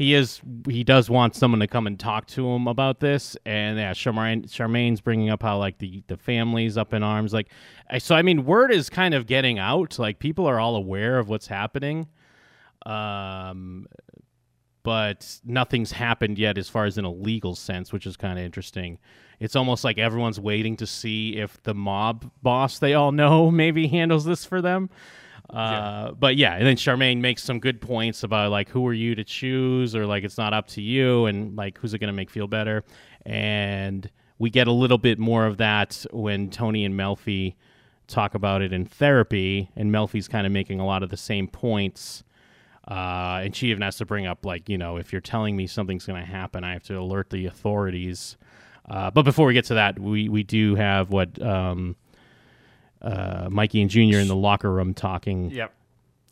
he is he does want someone to come and talk to him about this. And yeah, Charmaine Charmaine's bringing up how like the the family's up in arms. Like, so I mean, word is kind of getting out. Like people are all aware of what's happening. Um, but nothing's happened yet as far as in a legal sense, which is kind of interesting. It's almost like everyone's waiting to see if the mob boss they all know maybe handles this for them. Uh, But yeah, and then Charmaine makes some good points about like who are you to choose, or like it's not up to you, and like who's it going to make feel better. And we get a little bit more of that when Tony and Melfi talk about it in therapy, and Melfi's kind of making a lot of the same points. Uh, and she even has to bring up like you know if you're telling me something's going to happen, I have to alert the authorities. Uh, but before we get to that, we we do have what um, uh, Mikey and Junior in the locker room talking Yep.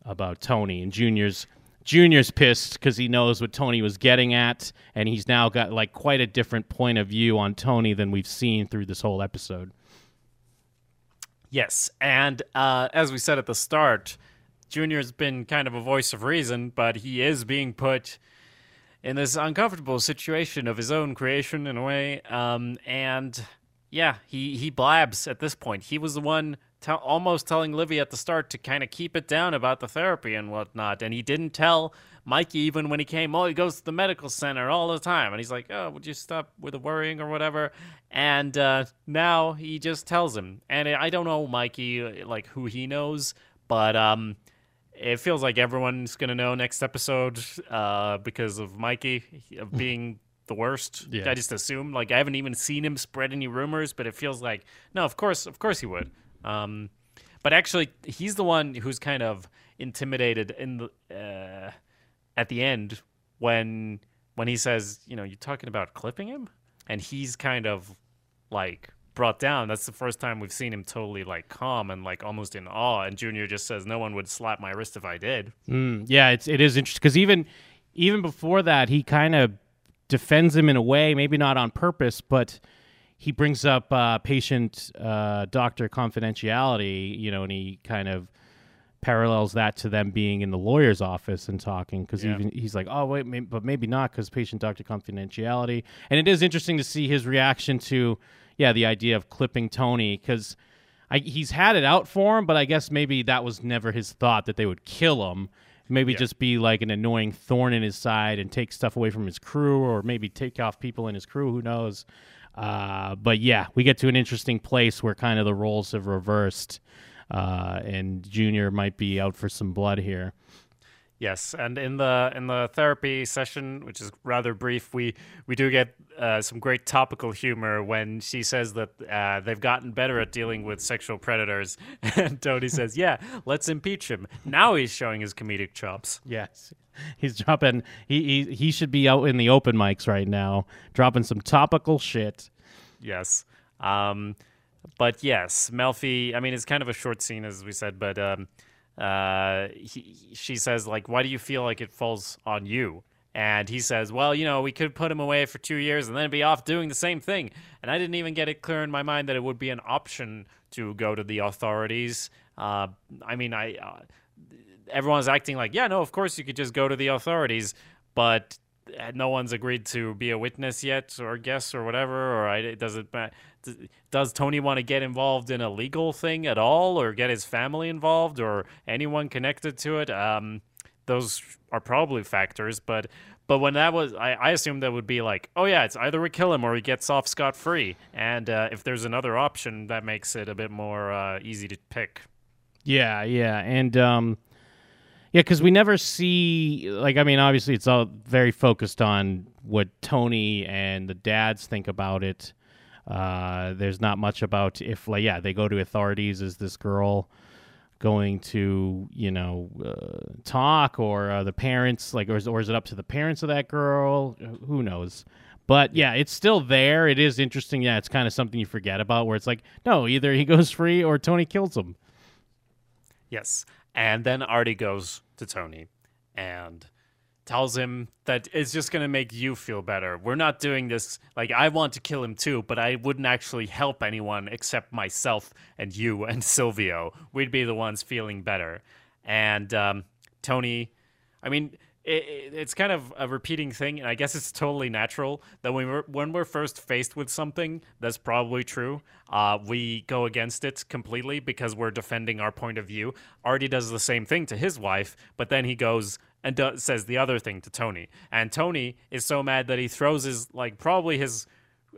about Tony, and Junior's Junior's pissed because he knows what Tony was getting at, and he's now got like quite a different point of view on Tony than we've seen through this whole episode. Yes, and uh, as we said at the start, Junior's been kind of a voice of reason, but he is being put in this uncomfortable situation of his own creation in a way. Um, and yeah, he he blabs at this point. He was the one tell almost telling Livy at the start to kind of keep it down about the therapy and whatnot, and he didn't tell Mikey even when he came. Oh, he goes to the medical center all the time, and he's like, "Oh, would you stop with the worrying or whatever?" And uh, now he just tells him, and I don't know Mikey like who he knows, but um, it feels like everyone's gonna know next episode uh, because of Mikey of being the worst. Yeah. I just assume. Like I haven't even seen him spread any rumors, but it feels like no. Of course, of course he would. Um, but actually, he's the one who's kind of intimidated in the uh, at the end when when he says, you know, you're talking about clipping him, and he's kind of like brought down. That's the first time we've seen him totally like calm and like almost in awe. And Junior just says, "No one would slap my wrist if I did." Mm, yeah, it's it is interesting because even even before that, he kind of defends him in a way, maybe not on purpose, but he brings up uh, patient uh, doctor confidentiality, you know, and he kind of parallels that to them being in the lawyer's office and talking because Yeah. even he's like, oh wait, may- but maybe not because patient doctor confidentiality. And it is interesting to see his reaction to, yeah, the idea of clipping Tony because. He's had it out for him, but I guess maybe that was never his thought that they would kill him. Maybe Yeah. just be like an annoying thorn in his side and take stuff away from his crew, or maybe take off people in his crew. Who knows? Uh, but yeah, we get to an interesting place where kind of the roles have reversed, uh, and Junior might be out for some blood here. Yes, and in the in the therapy session, which is rather brief, we we do get uh, some great topical humor when she says that uh, they've gotten better at dealing with sexual predators, and Tony says, "Yeah, let's impeach him." Now he's showing his comedic chops. Yes, he's dropping. He he he should be out in the open mics right now, dropping some topical shit. Yes. Um, but yes, Melfi. I mean, it's kind of a short scene, as we said, but um, uh, he, she says like, "Why do you feel like it falls on you?" And he says, "Well, you know, we could put him away for two years and then be off doing the same thing." And I didn't even get it clear in my mind that it would be an option to go to the authorities. Uh, I mean, I uh, everyone's acting like, yeah, no, of course you could just go to the authorities, but no one's agreed to be a witness yet, or guess, or whatever. Or I, does it ma- does- Tony want to get involved in a legal thing at all, or get his family involved, or anyone connected to it? Um, those are probably factors, but but when that was, I, I assumed that would be like, oh yeah, it's either we kill him or he gets off scot free, and uh, if there's another option, that makes it a bit more uh, easy to pick. Yeah, yeah, and um, yeah, because we never see like I mean, obviously it's all very focused on what Tony and the dads think about it. Uh, there's not much about if like yeah they go to authorities. Is this girl going to you know uh, talk or uh, the parents like or is, or is it up to the parents of that girl? Who knows? But yeah, it's still there. It is interesting. Yeah, it's kind of something you forget about where it's like no, either he goes free or Tony kills him. Yes. And then Artie goes to Tony and tells him that it's just going to make you feel better. We're not doing this. Like, I want to kill him too, but I wouldn't actually help anyone except myself and you and Silvio. We'd be the ones feeling better. And um, Tony, I mean, it, it, it's kind of a repeating thing, and I guess it's totally natural that when we're when we're first faced with something that's probably true, uh, we go against it completely because we're defending our point of view. Artie does the same thing to his wife, but then he goes and says the other thing to Tony, and Tony is so mad that he throws his like probably his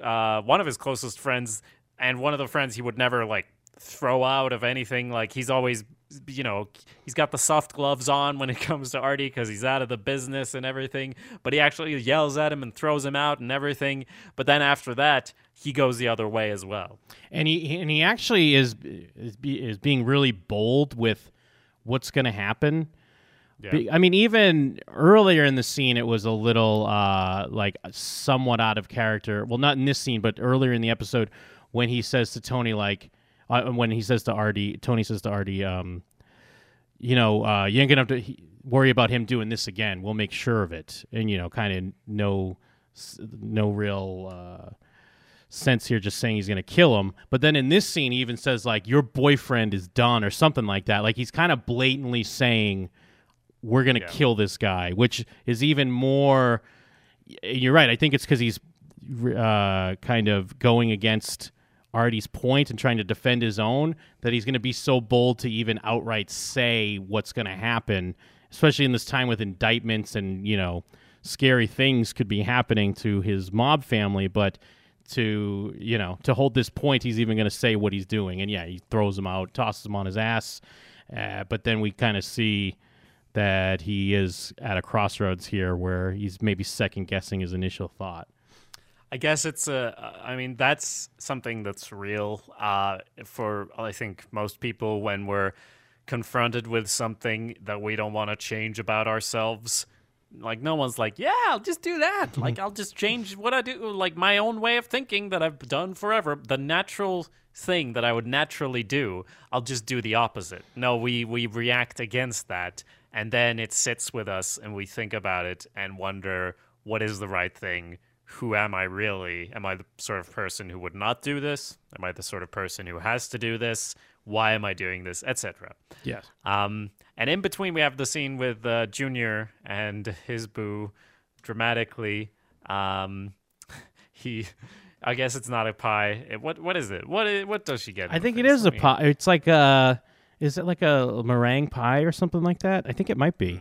uh, one of his closest friends and one of the friends he would never like throw out of anything. Like he's always you know, he's got the soft gloves on when it comes to Artie because he's out of the business and everything. But he actually yells at him and throws him out and everything. But then after that, he goes the other way as well. and he and he actually is is, be, is being really bold with what's going to happen. Yeah. I mean, even earlier in the scene, it was a little uh, like somewhat out of character. Well, not in this scene, but earlier in the episode when he says to Tony, like uh, when he says to Artie, Tony says to Artie, um, you know, uh, you ain't gonna have to he- worry about him doing this again. We'll make sure of it, and you know, kind of no, no real. Uh, sense here just saying he's going to kill him but then in this scene he even says like your boyfriend is done or something like that like he's kind of blatantly saying we're going to Yeah. kill this guy which is even more you're right i think it's because he's uh, kind of going against artie's point and trying to defend his own that he's going to be so bold to even outright say what's going to happen especially in this time with indictments and you know scary things could be happening to his mob family. But to you know to hold this point he's even going to say what he's doing. And yeah he throws him out tosses him on his ass. Uh, but then we kind of see that he is at a crossroads here where he's maybe second guessing his initial thought I guess it's a. I mean, that's something that's real uh, for I think most people when we're confronted with something that we don't want to change about ourselves. Like no one's like, yeah, I'll just do that. Like I'll just change what I do, like my own way of thinking that I've done forever. The natural thing that I would naturally do, I'll just do the opposite. No, we we react against that, and then it sits with us, and we think about it and wonder what is the right thing who am I really? Am I the sort of person who would not do this? Am I the sort of person who has to do this? Why am I doing this? Etc. yes Um, and in between, we have the scene with uh, Junior and his boo, dramatically. Um, he, I guess it's not a pie. It- what what is it? What what does she get? i think it is a me- pie it's like a is it like a meringue pie or something like that i think it might be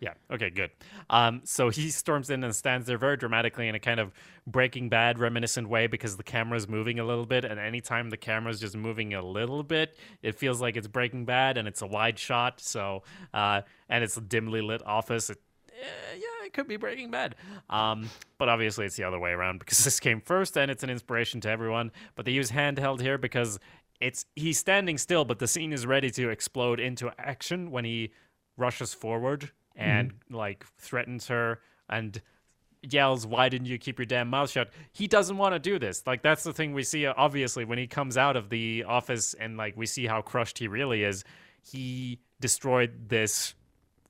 Yeah. Okay. Good. Um, so he storms in and stands there very dramatically in a kind of Breaking Bad reminiscent way because the camera's moving a little bit, and anytime the camera's just moving a little bit, it feels like it's Breaking Bad, and it's a wide shot. So, uh, and it's a dimly lit office. It, eh, yeah, it could be Breaking Bad. Um, but obviously it's the other way around because this came first, and it's an inspiration to everyone. But they use handheld here because it's he's standing still, but the scene is ready to explode into action when he rushes forward and like threatens her and yells why didn't you keep your damn mouth shut? He doesn't want to do this. Like that's the thing we see obviously when he comes out of the office and like we see how crushed he really is. He destroyed this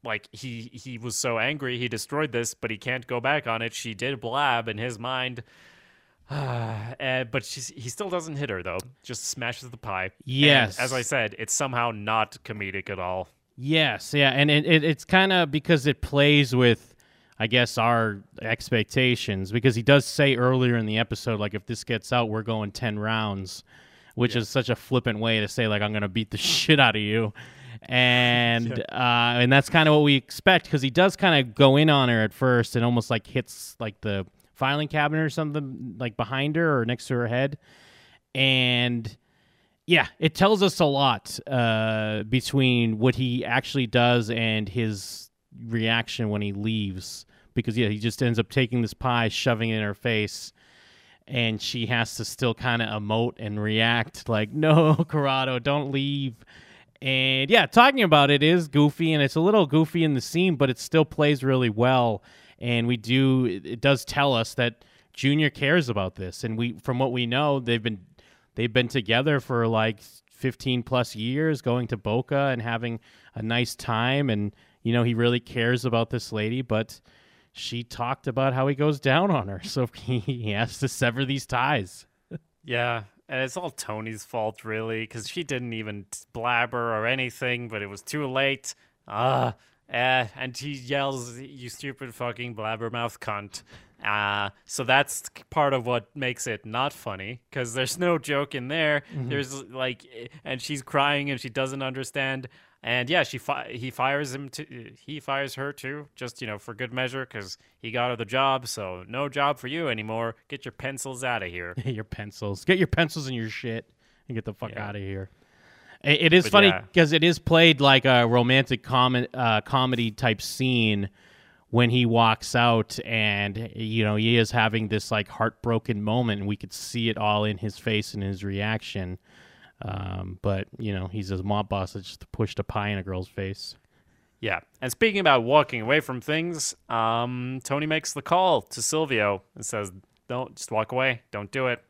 like he he was so angry he destroyed this but he can't go back on it. She did blab in his mind. Uh, but she's, he still doesn't hit her though. Just smashes the pie. And Yes. as i said it's somehow not comedic at all Yes, yeah, and it, it, it's kind of because it plays with, I guess, our expectations. Because he does say earlier in the episode, like, if this gets out, we're going ten rounds, which is such a flippant way to say, like, I'm gonna beat the shit out of you, and uh, and that's kind of what we expect because he does kind of go in on her at first and almost like hits like the filing cabinet or something like behind her or next to her head, and yeah, it tells us a lot uh, between what he actually does and his reaction when he leaves. Because yeah, he just ends up taking this pie, shoving it in her face, and she has to still kind of emote and react like, "No, Corrado, don't leave." And yeah, talking about it is goofy, and it's a little goofy in the scene, but it still plays really well. And we do it it does tell us that Junior cares about this, and we from what we know, they've been they've been together for like 15 plus years going to boca and having a nice time and you know he really cares about this lady but she talked about how he goes down on her so he has to sever these ties Yeah, and it's all Tony's fault, really, because she didn't even blabber or anything, but it was too late. Ah, uh, and he yells, "You stupid fucking blabbermouth cunt!" Uh, so that's part of what makes it not funny, because there's no joke in there. There's like, eh, and she's crying and she doesn't understand. And yeah, she fi- he fires him to he fires her too, just you know for good measure, because he got her the job. So no job for you anymore. Get your pencils out of here. your pencils get your pencils and your shit and get the fuck Yeah. out of here It, it is But funny yeah. because it is played like a romantic com- uh, comedy type scene when he walks out, and you know he is having this like heartbroken moment, and we could see it all in his face and his reaction. Um, but you know he's his mob boss that just pushed a pie in a girl's face. Yeah. And speaking about walking away from things, um, Tony makes the call to Silvio and says, "Don't just walk away. Don't do it."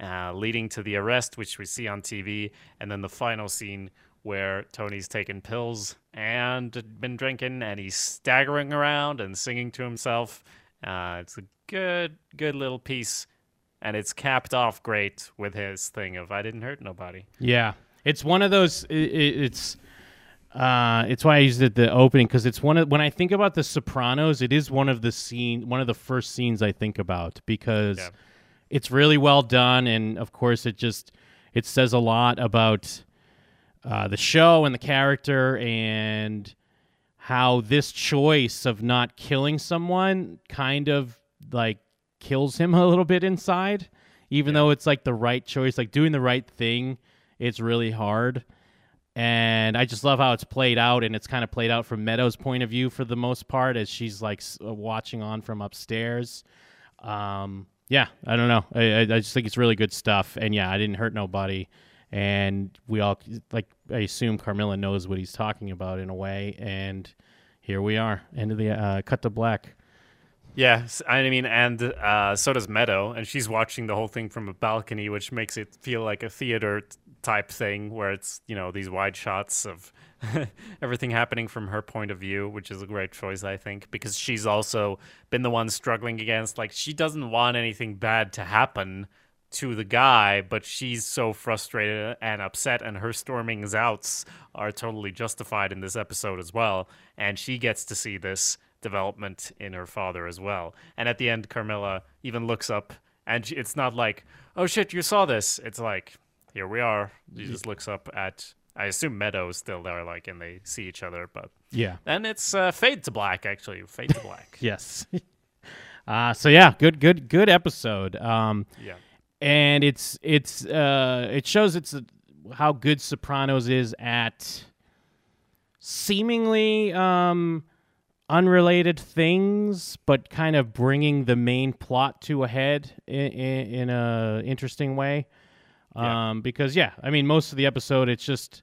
Uh, leading to the arrest, which we see on TV, and then the final scene where Tony's taken pills and been drinking, and he's staggering around and singing to himself. Uh, it's a good, good little piece, and it's capped off great with his thing of "I didn't hurt nobody." Yeah, it's one of those. i i it's uh, it's why I used it the opening because it's one of when I think about The Sopranos, it is one of the scene, one of the first scenes I think about because Yeah. it's really well done, and of course it just it says a lot about uh, the show and the character and how this choice of not killing someone kind of like kills him a little bit inside. Even though it's like the right choice like doing the right thing it's really hard. And i just love how it's played out and it's kind of played out from meadows point of view for the most part as she's like uh, watching on from upstairs. Um yeah i don't know. I I just think it's really good stuff. And yeah i didn't hurt nobody. And we all like i assume Carmela knows what he's talking about in a way and here we are. End of the uh, cut to black. Yeah, I mean, and uh, so does Meadow, and she's watching the whole thing from a balcony, which makes it feel like a theater type thing, where it's you know these wide shots of everything happening from her point of view, which is a great choice, I think, because she's also been the one struggling against like she doesn't want anything bad to happen to the guy, but she's so frustrated and upset, and her stormings outs are totally justified in this episode as well. And she gets to see this development in her father as well. And at the end, Carmela even looks up, and she, it's not like, "Oh shit, you saw this." It's like, "Here we are." She just looks up at. I assume Meadow's still there, like, and they see each other, but yeah And it's uh, fade to black. Actually, fade to black. yes uh so yeah good good good episode um yeah. And it's it's uh it shows it's uh how good Sopranos is at seemingly um unrelated things, but kind of bringing the main plot to a head in, in, in a interesting way. Yeah. Um, because yeah, I mean, most of the episode it's just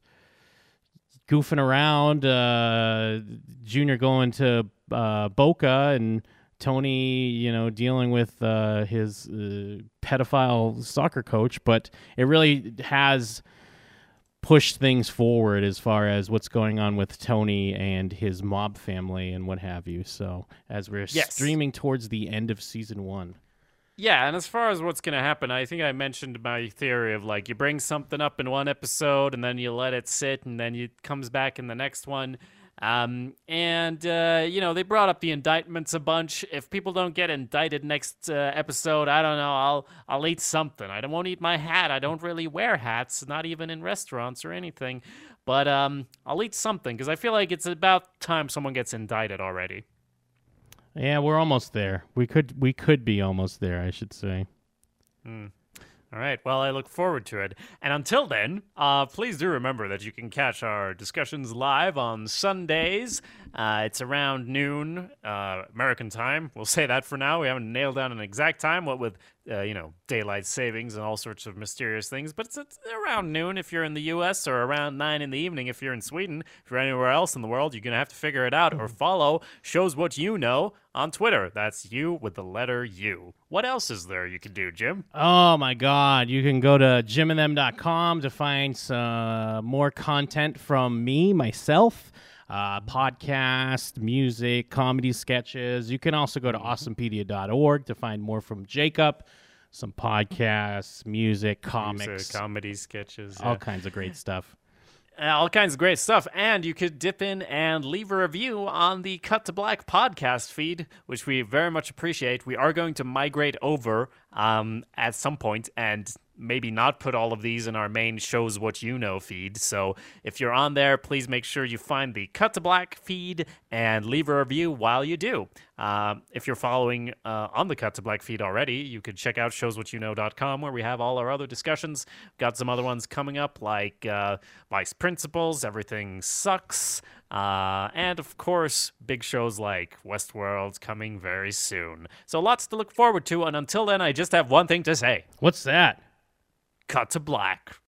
goofing around. Uh, Junior going to uh, Boca and Tony, you know, dealing with uh, his uh, pedophile soccer coach. But it really has pushed things forward as far as what's going on with Tony and his mob family and what have you. So as we're Yes. streaming towards the end of season one. Yeah, and as far as what's going to happen, I think I mentioned my theory of like you bring something up in one episode and then you let it sit and then it comes back in the next one. Um, and, uh, you know, they brought up the indictments a bunch. If people don't get indicted next uh, episode, I don't know, I'll, I'll eat something. I don't, won't eat my hat. I don't really wear hats, not even in restaurants or anything. But um, I'll eat something because I feel like it's about time someone gets indicted already. Yeah, we're almost there. We could we could be almost there, I should say. All right. Well, I look forward to it. And until then, uh, please do remember that you can catch our discussions live on Sundays. Uh, it's around noon uh, American time. We'll say that for now. We haven't nailed down an exact time, what with uh, you know daylight savings and all sorts of mysterious things. But it's, it's around noon if you're in the U.S. or around nine in the evening if you're in Sweden. If you're anywhere else in the world, you're gonna have to figure it out or follow shows what you know on Twitter. That's you with the letter U. What else is there you can do, Jim? Oh my God! You can go to jimandthem.com to find some more content from me, myself, uh, podcast, music, comedy sketches. You can also go to awesomepedia.org to find more from Jacob, some podcasts, music, comics, Music, comedy sketches, all yeah. kinds of great stuff. Uh, all kinds of great stuff. And you could dip in and leave a review on the Cut to Black podcast feed, which we very much appreciate. We are going to migrate over um, at some point, and maybe not put all of these in our main shows what you know feed. So if you're on there, please make sure you find the Cut to Black feed and leave a review while you do. Uh, if you're following uh, on the Cut to Black feed already, you could check out showswhatyouknow.com where we have all our other discussions. Got some other ones coming up like uh, Vice Principals, Everything Sucks, uh, and of course, big shows like Westworld coming very soon. So lots to look forward to. And until then, I just have one thing to say What's that? Cut to black.